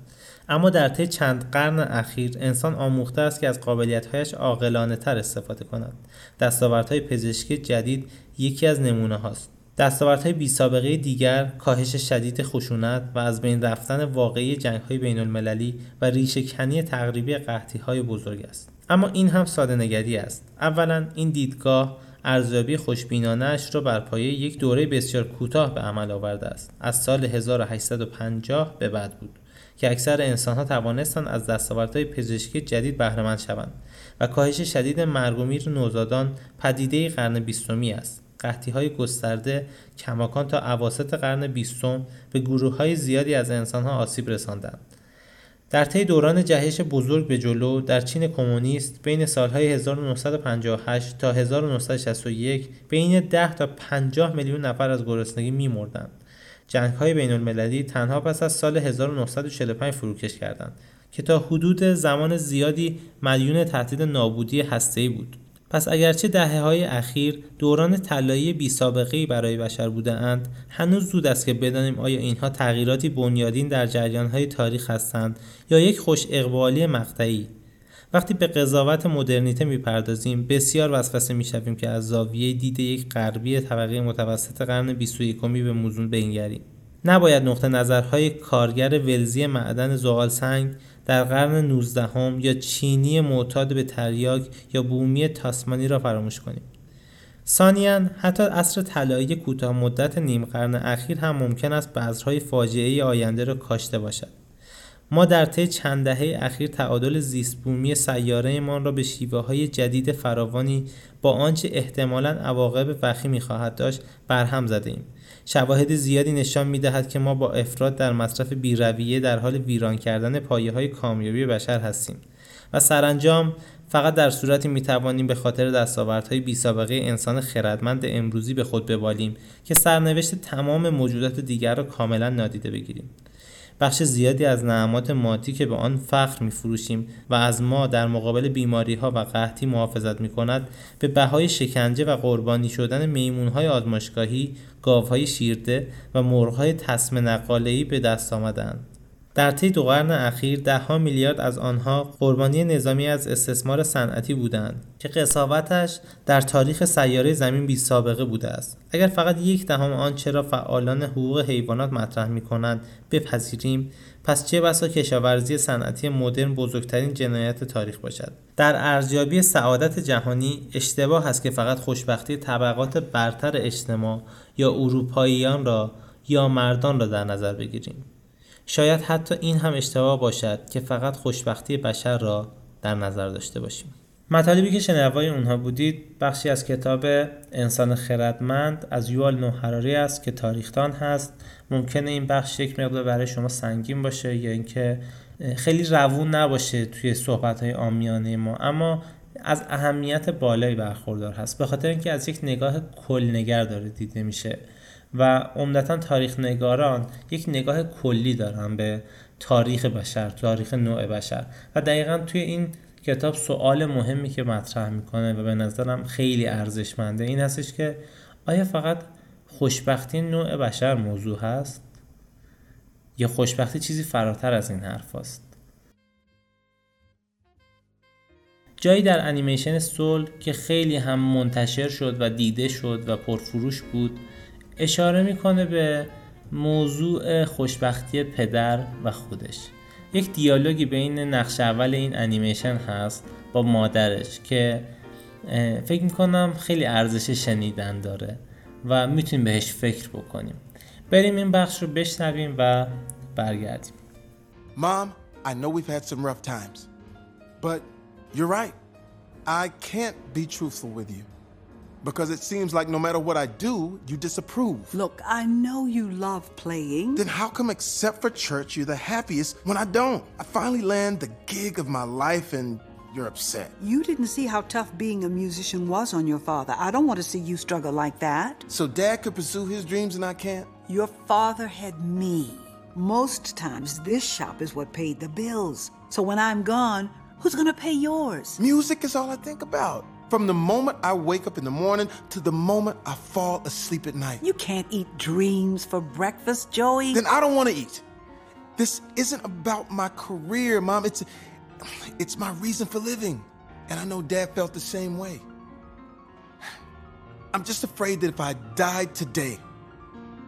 اما در طی چند قرن اخیر انسان آموخته است که از قابلیتهایش عاقلانه تر استفاده کند. دستاوردهای پزشکی جدید یکی از نمونه هاست. دستاوردهای بی سابقه دیگر کاهش شدید خشونت و از بین رفتن واقعی جنگهای بین المللی و ریشهکنی تقریبی قحطی های بزرگ است. اما این هم ساده نگری است. اولا این دیدگاه ارزیابی خوشبینانش را بر پایه یک دوره بسیار کوتاه به عمل آورده است. از سال 1850 به بعد بود که اکثر انسانها توانستند از دستاوردهای پزشکی جدید بهرهمند شوند و کاهش شدید مرگ و میر نوزادان پدیده قرن بیستمی است. قحطی های گسترده کماکان تا اواسط قرن بیستم به گروه های زیادی از انسانها آسیب رساندند. در طی دوران جهش بزرگ به جلو در چین کمونیست بین سالهای 1958 تا 1961 بین 10 تا 50 میلیون نفر از گرسنگی میمردند. جنگ های بین المللی تنها پس از سال 1945 فروکش کردند که تا حدود زمان زیادی مدیون تهدید نابودی هسته‌ای بود. پس اگرچه دهه های اخیر دوران طلایی بی سابقه برای بشر بوده اند هنوز زود است که بدانیم آیا اینها تغییراتی بنیادین در جریان های تاریخ هستند یا یک خوش اقبالی مقطعی. وقتی به قضاوت مدرنیته می‌پردازیم بسیار وسوسه می‌شویم که از زاویه دید یک غربی طبقه متوسط قرن 21 به موضوع بنگریم. نباید نقطه نظرهای کارگر ولزی معدن زغال سنگ در قرن 19 هم یا چینی معتاد به تریاک یا بومی تاسمانی را فراموش کنیم. ثانیا حتی عصر طلایی کوتاه مدت نیم قرن اخیر هم ممکن است بذرهای فاجعه آینده را کاشته باشد. ما در طی چند دهه اخیر تعادل زیست بومی سیارهمان را به شیوه های جدید فراوانی با آنچه احتمالا عواقب وخیمی خواهد داشت برهم زده ایم. شواهد زیادی نشان می دهد که ما با افراد در مصرف بیرویه در حال ویران کردن پایه های کامیابی بشر هستیم و سرانجام فقط در صورتی می توانیم به خاطر دستاوردهای بی سابقه انسان خردمند امروزی به خود ببالیم که سرنوشت تمام موجودات دیگر را کاملا نادیده بگیریم. بخش زیادی از نعمات مادی که به آن فخر می فروشیم و از ما در مقابل بیماری ها و قحطی محافظت می کند به بهای شکنجه و قربانی شدن میمون های آزمایشگاهی، گاوهای شیرده و مرغهای تسم نقاله‌ای به دست آمدند. در طی دو قرن اخیر دهها میلیارد از آنها قربانی نظامی از استثمار صنعتی بودند که قصاوتش در تاریخ سیاره زمین بی سابقه بوده است. اگر فقط یک دهم آن چرا فعالان حقوق حیوانات مطرح می کنند بپذیریم پس چه بسا کشاورزی صنعتی مدرن بزرگترین جنایت تاریخ باشد؟ در ارزیابی سعادت جهانی اشتباه است که فقط خوشبختی طبقات برتر اجتماع یا اروپاییان را یا مردان را در نظر بگیریم. شاید حتی این هم اشتباه باشد که فقط خوشبختی بشر را در نظر داشته باشیم. مطالبی که شنوای اونها بودید بخشی از کتاب انسان خردمند از یوال نوحراری است که تاریختان هست. ممکنه این بخش یک مقدار برای شما سنگین باشه یا اینکه خیلی روون نباشه توی صحبت های آمیانه ما اما از اهمیت بالایی برخوردار هست. به خاطر اینکه از یک نگاه کلنگر داره دیده میشه. و عمدتا تاریخ نگاران یک نگاه کلی دارن به تاریخ بشر تاریخ نوع بشر. و دقیقا توی این کتاب سوال مهمی که مطرح می‌کنه و به نظرم خیلی ارزشمنده این هستش که آیا فقط خوشبختی نوع بشر موضوع هست؟ یا خوشبختی چیزی فراتر از این حرف هست جایی در انیمیشن سول که خیلی هم منتشر شد و دیده شد و پرفروش بود اشاره می‌کنه به موضوع خوشبختی پدر و خودش. یک دیالوگی بین نقش اول این انیمیشن هست با مادرش که فکر می‌کنم خیلی ارزش شنیدن داره و می‌تونیم بهش فکر بکنیم. بریم این بخش رو بشنویم و برگردیم. Mom, I know we've had some rough times, but you're right. I can't be truthful with you. Because it seems like no matter what I do, you disapprove. Look, I know you love playing. Then how come, except for church, you're the happiest when I don't? I finally land the gig of my life and you're upset. You didn't see how tough being a musician was on your father. I don't want to see you struggle like that. So dad could pursue his dreams and I can't? Your father had me. Most times, this shop is what paid the bills. So when I'm gone, who's gonna pay yours? Music is all I think about. From the moment I wake up in the morning to the moment I fall asleep at night. You can't eat dreams for breakfast, Joey. Then I don't want to eat. This isn't about my career, Mom. It's it's my reason for living. And I know Dad felt the same way. I'm just afraid that if I died today,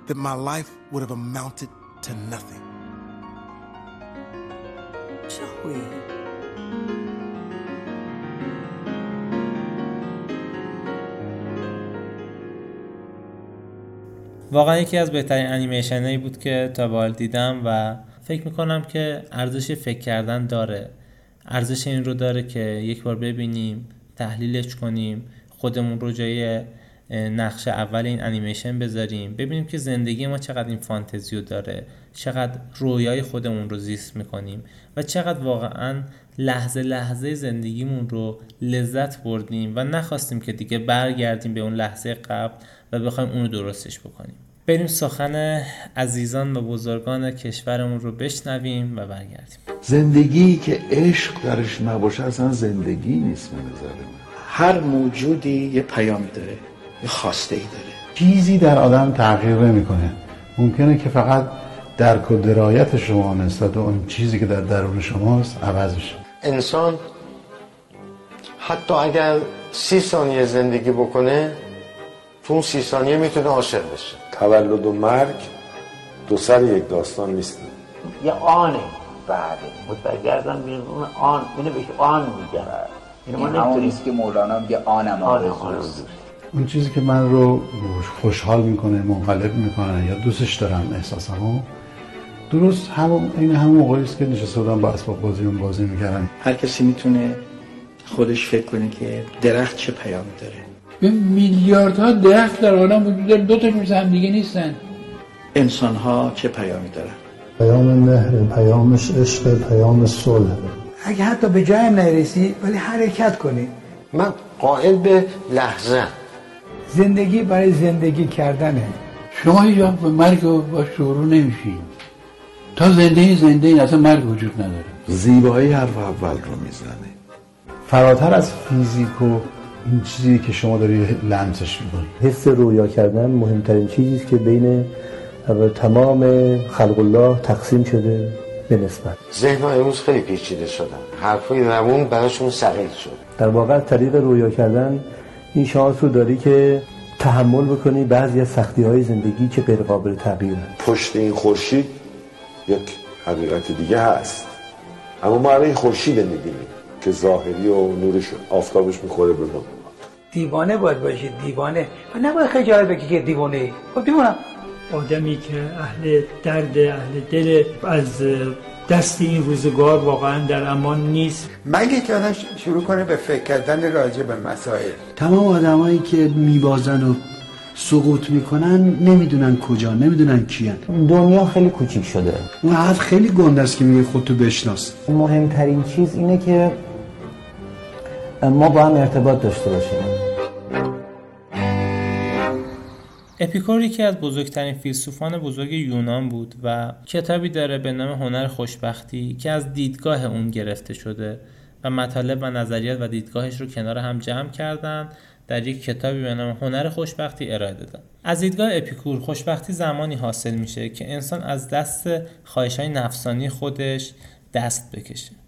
that my life would have amounted to nothing. Joey. واقعا یکی از بهترین انیمیشن هایی بود که تا به دیدم و فکر می‌کنم که ارزش فکر کردن داره. ارزش این رو داره که یک بار ببینیم تحلیلش کنیم خودمون رو جای نقش اول این انیمیشن بذاریم. ببینیم که زندگی ما چقدر این فانتزیو داره. چقدر رویای خودمون رو زیست می‌کنیم و چقدر واقعا لحظه لحظه زندگیمون رو لذت بردیم و نخواستیم که دیگه برگردیم به اون لحظه قبل و بخوایم اونو درستش بکنیم. بریم سخن عزیزان و بزرگان کشورمون رو بشنویم و برگردیم. زندگی که عشق درش نباشه اصلا زندگی نیست به نظر من. هر موجودی یه پیامی داره یه خواسته ای داره. چیزی در آدم تغییر نمی‌کنه. ممکنه که فقط درک و درایت شما نسبت به اون چیزی که در درون شماست عوض بشه. انسان حتی اگر سی ثانیه زندگی بکنه تو اون سی ثانیه می‌تونه عاشق بشه تولد و مرگ دو سر یک داستان نیست. یه آنه بعد. متگردم بیرون اون آن اینو بهش آن میگن. این ما نمی‌تونیم. که مولانا میگه آنم آرزوست اون چیزی که من رو خوشحال می‌کنه منقلب می‌کنه یا دوستش دارم احساسمو درست همون این همون موقعی است که نشسته بودم با اسباب بازیمون بازی می‌کردم. هر کسی می‌تونه خودش فکر کنه که درخت چه پیامی داره. به میلیاردها درخت در عالم وجود داره. دو تا مثل هم دیگه نیستن. انسان ها چه پیامی دارن؟ پیام مهر پیامش عشق پیام صلح. اگه حتی به جای نرسی ولی حرکت کنی. من قائل به لحظه. زندگی برای زندگی کردنه. شما هیچ به مرگ با شروع نمیشین. تا زنده زنده این اصلا مرگ وجود نداره. زیبایی حرف اول رو می‌زنه. فراتر از فیزیک و این چیزی که شما داری لمسش می‌کنی. حس رویا کردن مهمترین چیزی است که بین تمام خلق الله تقسیم شده به نسبت. ذهن امروز خیلی پیچیده شدن. حرفای روون براشون ثقیل شد. در واقع طریق رویا کردن این شانس رو داری که تحمل بکنی بعضی از سختی های زندگی که غیر قابل تغییرن پشت این خورشید یک حقیقت دیگه هست. اما ما الان خورشید می‌بینیم. که ظاهری و نورش آفتابش می‌خوره به ما. دیوانه باید باشی دیوانه. و نباید خجالت بگی که دیوانه ای. خب دیوانم آدمی که اهل درد اهل دل از دست این روزگار واقعا در امان نیست. مگه که آدم شروع کنه به فکر کردن راجع به مسائل. تمام آدمایی که میبازن و سقوط می‌کنن نمی‌دونن کجا نمی‌دونن کیان. دنیا خیلی کوچیک شده. اون حرف خیلی گنده است که میگه خودتو بشناس. مهمترین چیز اینه که ما با هم ارتباط داشته باشیم. اپیکور یکی از بزرگترین فیلسوفان بزرگ یونان بود و کتابی داره به نام هنر خوشبختی که از دیدگاه اون گرفته شده و مطالب و نظریات و دیدگاهش رو کنار هم جمع کردن در یک کتابی به نام هنر خوشبختی ارائه دادن. از دیدگاه اپیکور خوشبختی زمانی حاصل میشه که انسان از دست خواهش های نفسانی خودش دست بکشه.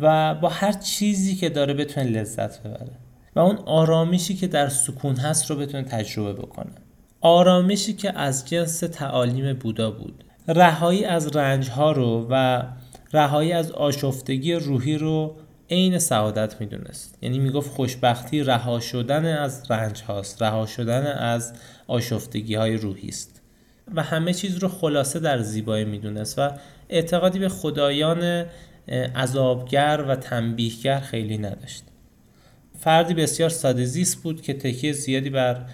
و با هر چیزی که داره بتونه لذت ببره و اون آرامشی که در سکون هست رو بتونه تجربه بکنه. آرامشی که از جنس تعالیم بودا بود. رهایی از رنج ها رو و رهایی از آشفتگی روحی رو عین سعادت می‌دونست. یعنی می‌گفت خوشبختی رها شدن از رنج هاست رها شدن از آشفتگی های روحی است و همه چیز رو خلاصه در زیبایی می‌دونست و اعتقادی به خدایان عذابگر و تنبیهگر خیلی نداشت. فردی بسیار ساده بود که تکیه زیادی بر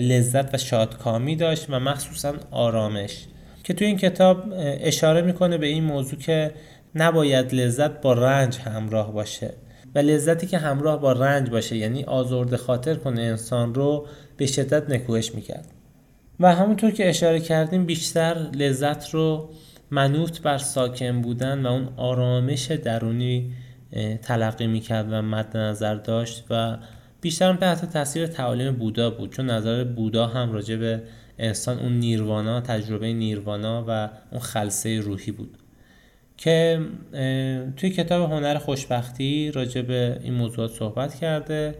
لذت و شادکامی داشت و مخصوصا آرامش. که توی این کتاب اشاره می‌کنه به این موضوع که نباید لذت با رنج همراه باشه و لذتی که همراه با رنج باشه یعنی آزرده خاطر کنه انسان رو به شدت نکوهش می‌کرد. و همونطور که اشاره کردیم بیشتر لذت رو منوط بر ساکن بودن و اون آرامش درونی تلقی می‌کرد و مد نظر داشت و بیشتر تحت تاثیر تعالیم بودا بود. چون نظر بودا هم راجع به انسان اون نیروانا تجربه نیروانا و اون خلصه روحی بود. که توی کتاب هنر خوشبختی راجع به این موضوعات صحبت کرده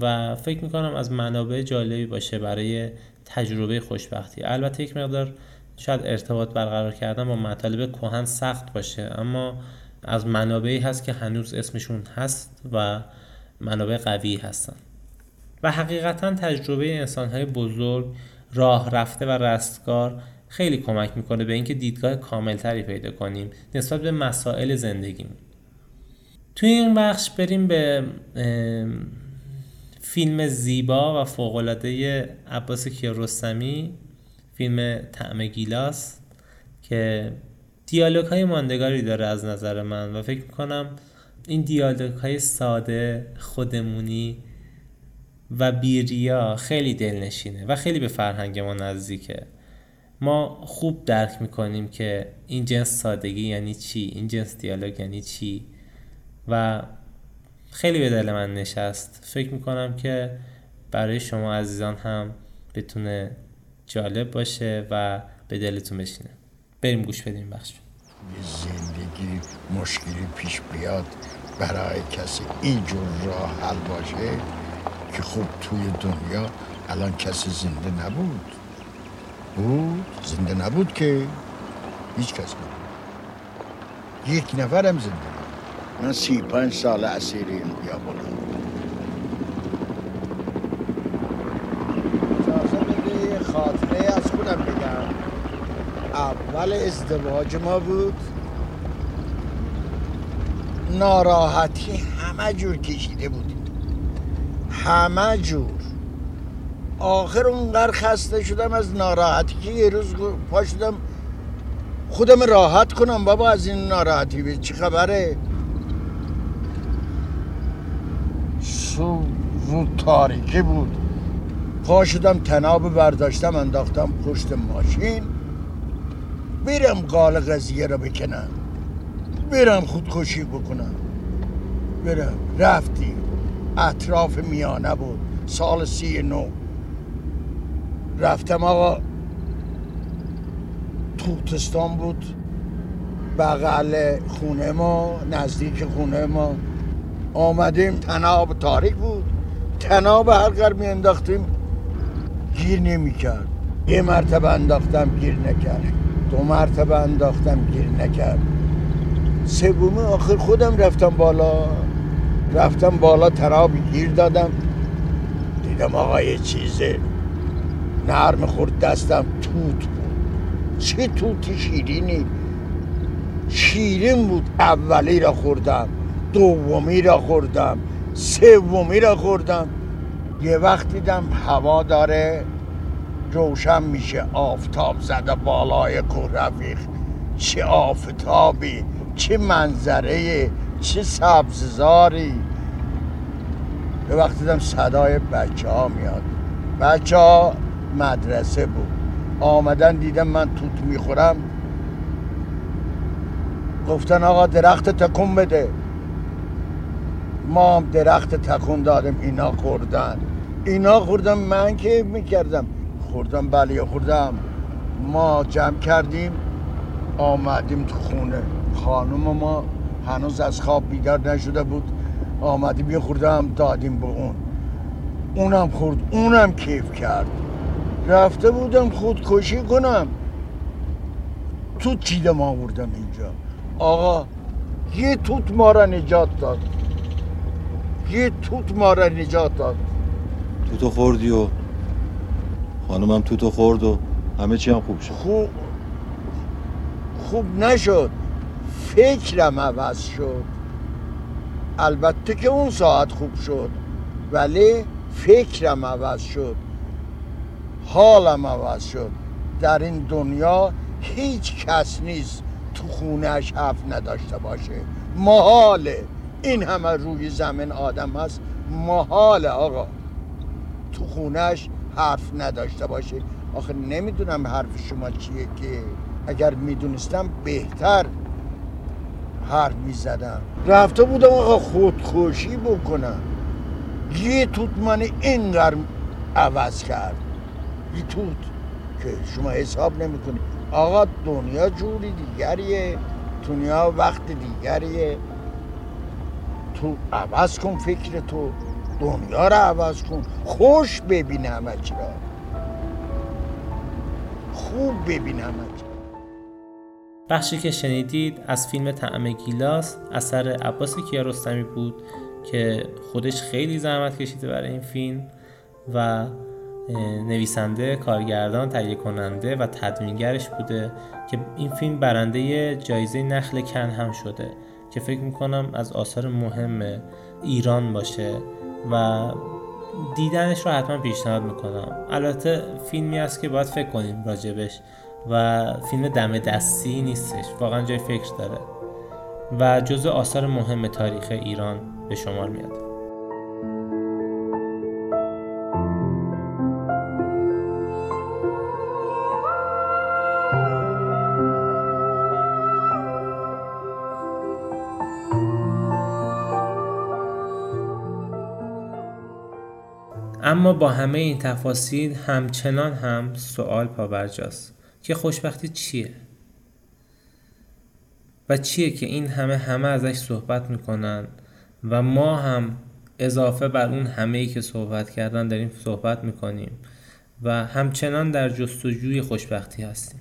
و فکر می‌کنم از منابع جالبی باشه برای تجربه خوشبختی. البته یک مقدار شاید ارتباط برقرار کردن با مطالب کهن سخت باشه اما از منابعی هست که هنوز اسمشون هست و منابع قوی هستن. و حقیقتا تجربه انسانهای بزرگ راه رفته و رستگار خیلی کمک می‌کنه به اینکه دیدگاه کاملتری پیدا کنیم نسبت به مسائل زندگیمون. توی این بخش بریم به فیلم زیبا و فوقالعاده عباس کیارستمی فیلم طعم گیلاس که دیالوگ های ماندگاری داره از نظر من و فکر می‌کنم این دیالوگ های ساده خودمونی و بیریا خیلی دلنشینه و خیلی به فرهنگ ما نزدیکه. ما خوب درک می‌کنیم که این جنس سادگی یعنی چی این جنس دیالوگ یعنی چی و خیلی به دل من نشست. فکر می‌کنم که برای شما عزیزان هم بتونه جالب باشه و به دلتون بشینه. بریم گوش بدیم بخش. زندگی مشکلی پیش بیاد برای کسی اینجور راه حل باشه که خب توی دنیا الان کسی زنده نبود. بود؟ زنده نبود که؟ هیچ کس نبود. یک نفرم زنده من سی پنج سال اسیر این بیابانم خاطره از خودم بگم اول ازدواج ما بود. ناراحتی همه جور کشیده بودیم همه جور. آخر اونقدر خسته شدم از ناراحتی که یه روز پا شدم. خودم راحت کنم بابا از این ناراحتی به چی خبره؟ سو رو تاریکی بود. پا شدم تناب برداشتم انداختم پشت ماشین. بیرم قال قضیه رو بکنم. برم خودکشی بکنم. برم. رفتیم اطراف میانه بود. سال سی نو. رفتم آقا. توتستان بود. بغل خونه ما نزدیک خونه ما. آمدیم. تناب تاریک بود. تناب هر قرار می انداختیم گیر نمی کرد یه مرتبه انداختم گیر نکرد. دو مرتبه انداختم گیر نکرد. سومی آخر خودم رفتم بالا. رفتم بالا تناب گیر دادم. دیدم آقا یه چیزه نرم خورد دستم توت بود. چه توتی شیرینی. شیرین بود اولی را خوردم دومی را خوردم سومی را خوردم. یه وقت دیدم هوا داره. روشن میشه آفتاب زده بالای کوه رفیق. چه آفتابی چه منظره چه سبززاری. یه وقت دیدم صدای بچه ها میاد. بچه ها مدرسه بود. آمدن دیدم من توت می‌خورم. گفتن آقا درخت تکون بده. ما هم درخت تکون دادیم اینا خوردن. اینا خوردم من که می‌کردم؟ خوردم؟ بله خوردم. ما جمع کردیم آمدیم تو خونه. خانم ما هنوز از خواب بیدار نشده بود. آمدیم یه خوردم دادیم به اون. اونم خورد اونم کیف کرد. رفته بودم خودکشی کنم. تو چیدم آوردم اینجا؟ آقا یه توت ما را نجات داد. یه توت ما را نجات داد. توتو خوردی و خانمم توتو خورد و همه چی هم خوب شد. خوب. خوب نشد. فکرم عوض شد. البته که اون ساعت خوب شد ولی فکرم عوض شد. حالم عوض شد. در این دنیا هیچ کس نیست تو خونهش حرف نداشته باشه. محاله. این همه روی زمین آدم هست. محاله آقا. تو خونهش حرف نداشته باشه آخه نمی‌دونم حرف شما چیه که اگر می‌دونستم بهتر حرف می‌زدم. رفته بودم آقا خودکشی بکنم. یه توت من اینقدر عوض کرد. یه توت که شما حساب نمی‌کنی. آقا دنیا جوری دیگریه. دنیا وقت دیگریه. تو عوض کن فکر تو. دنیا رو عوض کن. خوش ببین همه را. خوب ببین همه بخشی که شنیدید از فیلم طعم گیلاس اثر عباس کیارستمی بود که خودش خیلی زحمت کشیده برای این فیلم و نویسنده، کارگردان، تهیه کننده و تدوینگرش بوده که این فیلم برنده جایزه نخل کن هم شده که فکر می‌کنم از آثار مهم ایران باشه. و دیدنش رو حتما پیشنهاد می‌کنم. البته فیلمی است که باید فکر کنیم راجبش و فیلم دم دستی نیستش واقعا جای فکر داره. و جزو آثار مهم تاریخ ایران به شمار میاد. اما با همه این تفاصیل همچنان هم سوال پابرجاست که خوشبختی چیه؟ و چیه که این همه همه ازش صحبت می‌کنن و ما هم اضافه بر اون همه ای که صحبت کردن داریم صحبت می‌کنیم و همچنان در جستجوی خوشبختی هستیم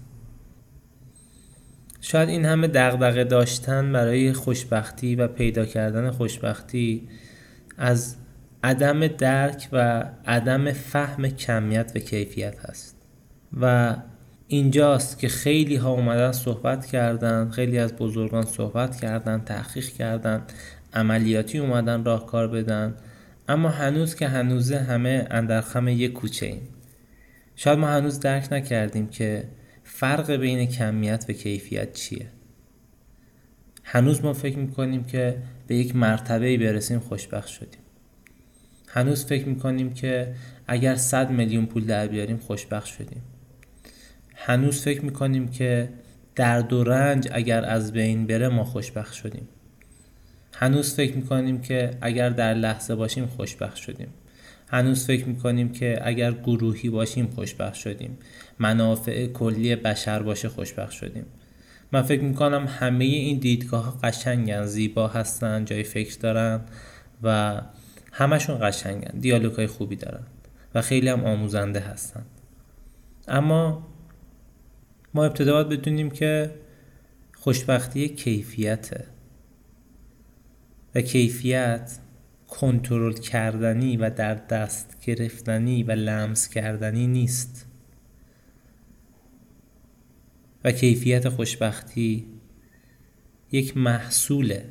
شاید این همه دغدغه داشتن برای خوشبختی و پیدا کردن خوشبختی از عدم درک و عدم فهم کمیت و کیفیت هست. و اینجاست که خیلی ها اومدن صحبت کردن خیلی از بزرگان صحبت کردن تحقیق کردن عملیاتی اومدن راهکار بدن اما هنوز که هنوزه همه اندرخم یک کوچه ایم. شاید ما هنوز درک نکردیم که فرق بین کمیت و کیفیت چیه. هنوز ما فکر می‌کنیم که به یک مرتبه برسیم خوشبخت شدیم. هنوز فکر می‌کنیم که اگر 100 میلیون پول در بیاریم خوشبخت شدیم. هنوز فکر می‌کنیم که درد و رنج اگر از بین بره ما خوشبخت شدیم. هنوز فکر می‌کنیم که اگر در لحظه باشیم خوشبخت شدیم. هنوز فکر می‌کنیم که اگر گروهی باشیم خوشبخت شدیم. منافع کلی بشر باشه خوشبخت شدیم. من فکر می‌کنم همه این دیدگاه قشنگن زیبا هستن جای فکر دارن و همشون قشنگن دیالوگ های خوبی دارن و خیلی هم آموزنده هستن. اما ما ابتدا باید بدونیم که خوشبختی کیفیته و کیفیت کنترل کردنی و در دست گرفتنی و لمس کردنی نیست. و کیفیت خوشبختی یک محصوله.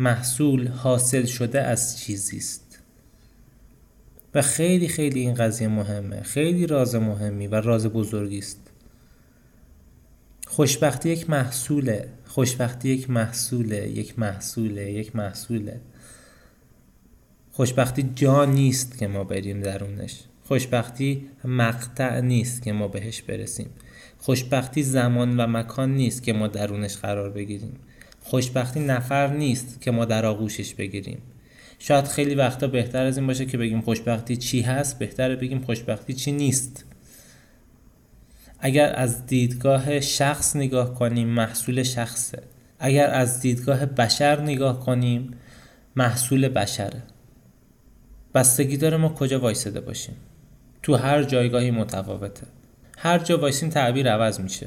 محصول حاصل شده از چیزی است. و خیلی خیلی این قضیه مهمه. خیلی راز مهمی و راز بزرگی است. خوشبختی یک محصوله. خوشبختی یک محصوله. یک محصوله. یک محصوله. خوشبختی جا نیست که ما بریم درونش. خوشبختی مقطع نیست که ما بهش برسیم. خوشبختی زمان و مکان نیست که ما درونش قرار بگیریم. خوشبختی نفر نیست که ما در آغوشش بگیریم. شاید خیلی وقتا بهتر از این باشه که بگیم خوشبختی چی هست بهتره بگیم خوشبختی چی نیست. اگر از دیدگاه شخص نگاه کنیم محصول شخصه. اگر از دیدگاه بشر نگاه کنیم محصول بشره. بستگی داره ما کجا وایساده باشیم. تو هر جایگاهی متفاوته. هر جا وایسین تعبیر عوض میشه.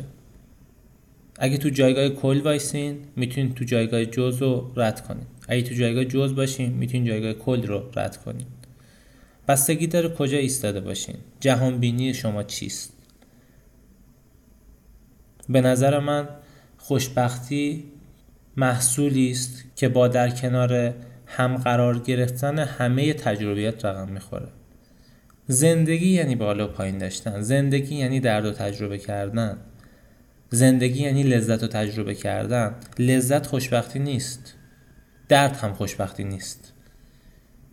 اگه تو جایگاه کل وایسین می‌تونین تو جایگاه جزء رو رد کنین اگه تو جایگاه جزء باشین می‌تونین جایگاه کل رو رد کنین بستگی داره کجا ایستاده باشین. جهان بینی شما چیست؟ به نظر من خوشبختی محصولی است که با در کنار هم قرار گرفتن همه تجربیات رقم می‌خوره. زندگی یعنی بالا و پایین داشتن. زندگی یعنی درد و تجربه کردن. زندگی یعنی لذت و تجربه کردن. لذت خوشبختی نیست. درد هم خوشبختی نیست.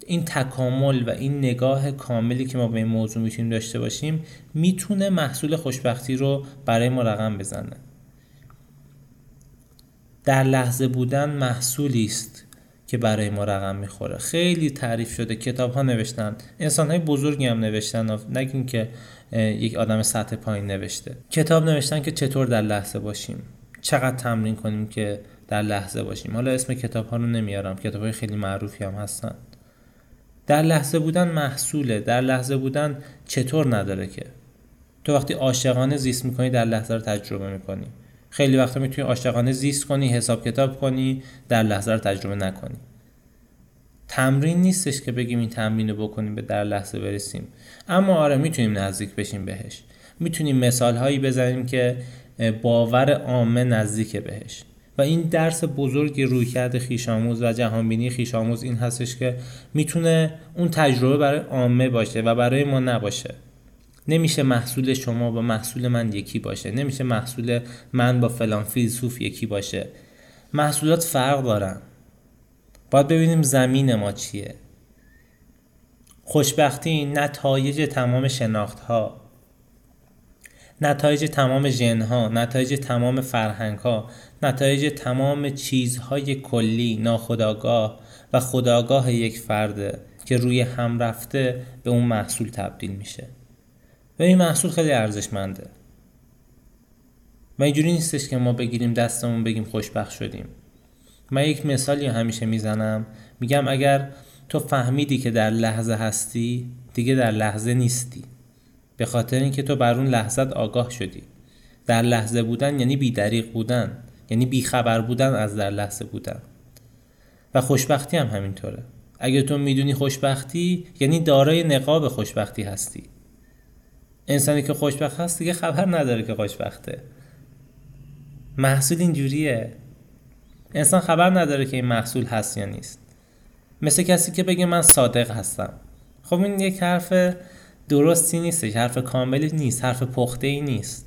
این تکامل و این نگاه کاملی که ما به این موضوع می‌تونیم داشته باشیم می‌تونه محصول خوشبختی رو برای ما رقم بزنه. در لحظه بودن محصولی است که برای ما رقم می‌خوره. خیلی تعریف شده. کتاب ها نوشتن. انسان های بزرگی هم نوشتن نگیم که یک آدم سطح پایین نوشته. کتاب نوشتن که چطور در لحظه باشیم. چقدر تمرین کنیم که در لحظه باشیم. حالا اسم کتاب ها رو نمیارم. کتاب های خیلی معروفی هم هستن. در لحظه بودن محصوله. در لحظه بودن چطور نداره که؟ تو وقتی عاشقانه زیست می‌کنی در لحظه رو تجربه می‌کنی. خیلی وقتا می‌تونی عاشقانه زیست کنی حساب کتاب کنی در لحظه رو تجربه نکنی. تمرین نیستش که بگیم این تمرین رو بکنیم به در لحظه برسیم. اما آره می‌تونیم نزدیک بشیم بهش. می‌تونیم مثال هایی بزنیم که باور عامه نزدیک بهش. و این درس بزرگ رویکرد خیشاموز و جهانبینی خیشاموز این هستش که می‌تونه اون تجربه برای عامه باشه و برای ما نباشه. نمیشه محصول شما با محصول من یکی باشه نمیشه محصول من با فلان فیلسوف یکی باشه. محصولات فرق دارن. باید ببینیم زمین ما چیه. خوشبختی نتایج تمام شناخت ها نتایج تمام ژن ها نتایج تمام فرهنگ ها نتایج تمام چیزهای کلی ناخداگاه و خداگاه یک فرده که روی هم رفته به اون محصول تبدیل میشه. و این محصول خیلی ارزشمنده. و اینجوری نیستش که ما بگیریم دستمون بگیم خوشبخت شدیم. من یک مثالی همیشه می‌زنم. میگم اگر تو فهمیدی که در لحظه هستی دیگه در لحظه نیستی. به خاطر اینکه تو بر اون لحظت آگاه شدی. در لحظه بودن یعنی بیدریق بودن. یعنی بیخبر بودن از در لحظه بودن. و خوشبختی هم همینطوره. اگر تو می‌دونی خوشبختی یعنی دارای نقاب خوشبختی هستی. انسانی که خوشبخت هست دیگه خبر نداره که خوشبخته. محصول اینجوریه. انسان خبر نداره که این محصول هست یا نیست. مثل کسی که بگه من صادق هستم. خب این یک حرف درستی نیستش حرف کاملی نیست حرف پخته ای نیست.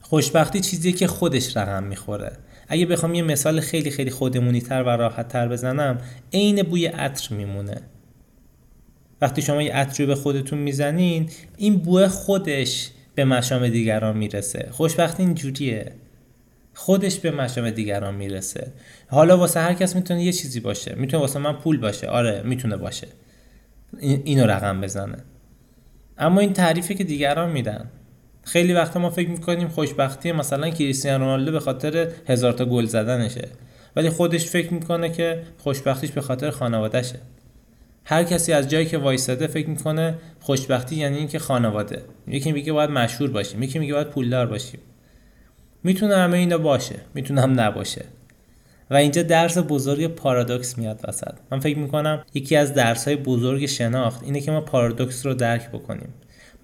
خوشبختی چیزیه که خودش رقم می‌خوره. اگه بخوام یه مثال خیلی خیلی خودمونی تر و راحت تر بزنم عین بوی عطر میمونه. وقتی شما یه عطر به خودتون می‌زنین این بوه خودش به مشام دیگران می‌رسه. خوشبختی اینجوریه. خودش به مشام دیگران می‌رسه. حالا واسه هر کس می‌تونه یه چیزی باشه. می‌تونه واسه من پول باشه. آره می‌تونه باشه. اینو رقم بزنه. اما این تعریفی که دیگران میدن. خیلی وقتا ما فکر می‌کنیم خوشبختی مثلا کریستیانو رونالدو به خاطر هزار تا گل زدنشه. ولی خودش فکر می‌کنه که خوشبختیش به خاطر خانوادهشه. هر کسی از جایی که وایساده فکر می‌کنه خوشبختی یعنی اینکه خانواده. یکی میگه باید مشهور باشیم یکی میگه باید پولدار باشیم. می‌تونه همه اینا باشه می‌تونه هم نباشه. و اینجا درس بزرگ پارادوکس میاد وسط. من فکر می‌کنم یکی از درس های بزرگ شناخت اینه که ما پارادوکس رو درک بکنیم.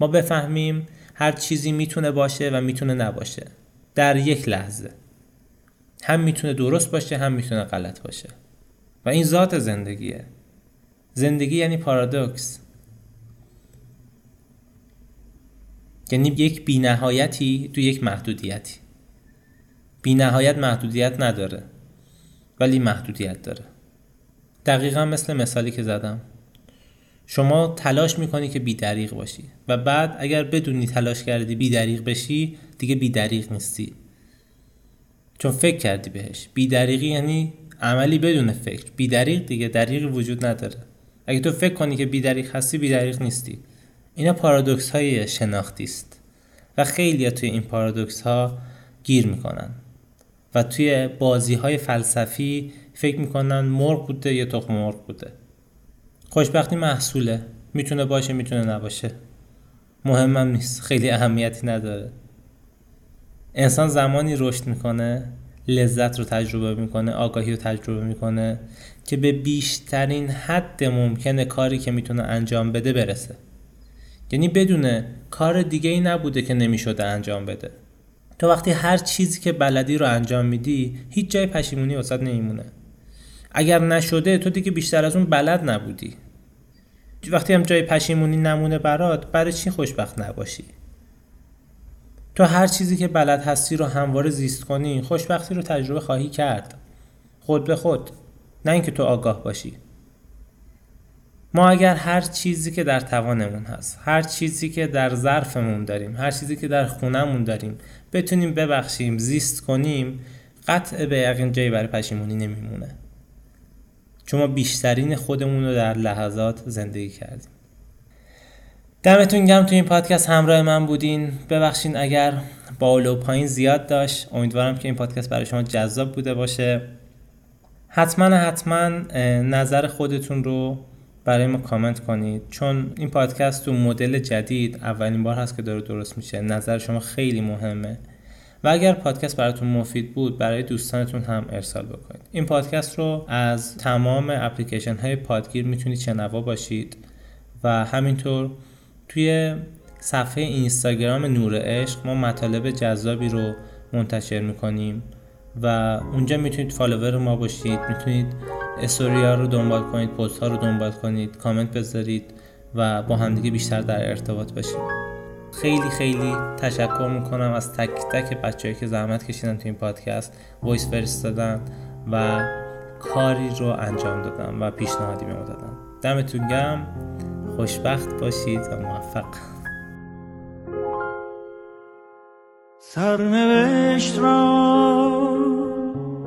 ما بفهمیم هر چیزی می‌تونه باشه و می‌تونه نباشه. در یک لحظه. هم می‌تونه درست باشه هم می‌تونه غلط باشه. و این ذات زندگیه. زندگی یعنی پارادوکس. یعنی یک بینهایتی تو یک محدودیتی. بینهایت محدودیت نداره ولی محدودیت داره. دقیقا مثل مثالی که زدم. شما تلاش می‌کنی که بیدریق باشی و بعد اگر بدونی تلاش کردی بیدریق بشی دیگه بیدریق نیستی. چون فکر کردی بهش. بیدریقی یعنی عملی بدون فکر. بیدریق دیگه دریقی وجود نداره. اگه تو فکر کنی که بیدریق هستی بیدریق نیستی. اینا پارادوکس های شناختی است و خیلی توی این پارادوکس ها گیر می‌کنن. و توی بازی های فلسفی فکر می‌کنن مرغ بوده یا تخم مرغ بوده. خوشبختی محصوله. می‌تونه باشه می‌تونه نباشه. مهمم نیست. خیلی اهمیتی نداره. انسان زمانی رشد می‌کنه لذت رو تجربه می‌کنه آگاهی رو تجربه می‌کنه. که به بیشترین حد ممکنه کاری که می‌تونه انجام بده برسه. یعنی بدونه کار دیگه ای نبوده که نمی‌شده انجام بده. تو وقتی هر چیزی که بلدی رو انجام میدی هیچ جای پشیمونی وسط نمیمونه. اگر نشده تو دیگه بیشتر از اون بلد نبودی. وقتی هم جای پشیمونی نمونه برات برای چی خوشبخت نباشی؟ تو هر چیزی که بلد هستی رو همواره زیست کنی خوشبختی رو تجربه خواهی کرد. خود به خود. نه اینکه تو آگاه باشی. ما اگر هر چیزی که در توانمون هست هر چیزی که در ظرفمون داریم هر چیزی که در خونمون داریم بتونیم ببخشیم زیست کنیم قطع به یقین جایی برای پشیمونی نمیمونه. چون ما بیشترین خودمون رو در لحظات زندگی کردیم. دمتون گم تو این پادکست همراه من بودین. ببخشین اگر بالا و پایین زیاد داشت. امیدوارم که این پادکست برای شما جذاب بوده باشه. حتما حتما نظر خودتون رو برای ما کامنت کنید. چون این پادکست تو مدل جدید اولین بار هست که داره درست میشه. نظر شما خیلی مهمه. و اگر پادکست براتون مفید بود برای دوستانتون هم ارسال بکنید. این پادکست رو از تمام اپلیکیشن های پادگیر می‌تونید شنوا باشید. و همینطور توی صفحه اینستاگرام نور عشق ما مطالب جذابی رو منتشر می‌کنیم. و اونجا می‌تونید follower ما باشید می‌تونید استوریا رو دنبال کنید پست ها رو دنبال کنید کامنت بذارید و با همدیگه بیشتر در ارتباط باشیم. خیلی خیلی تشکر می‌کنم از تک تک بچههایی که زحمت کشیدن تو این پادکست voice فرستادن و کاری رو انجام دادن و پیشنهادی به ما دادن. دمتون گرم خوشبخت باشید و موفق. سرنوشت را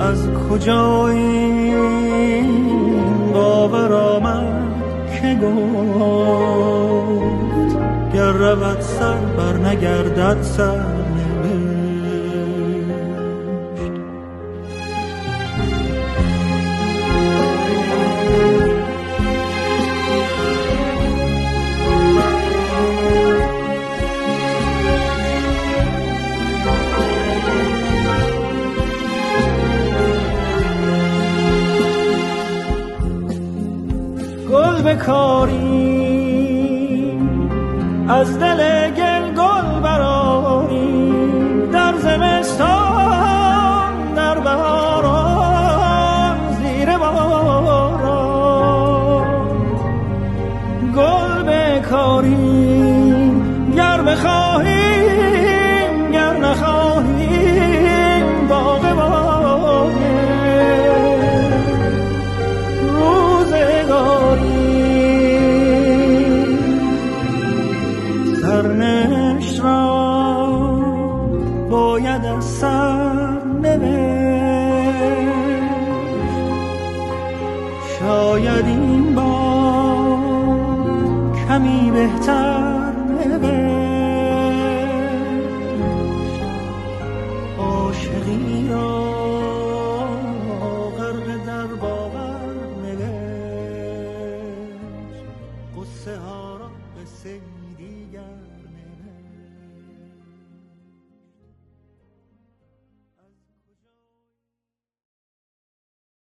از کجا باور آمد که گفت گر رود سر بر نگردد سر. بکاری از دل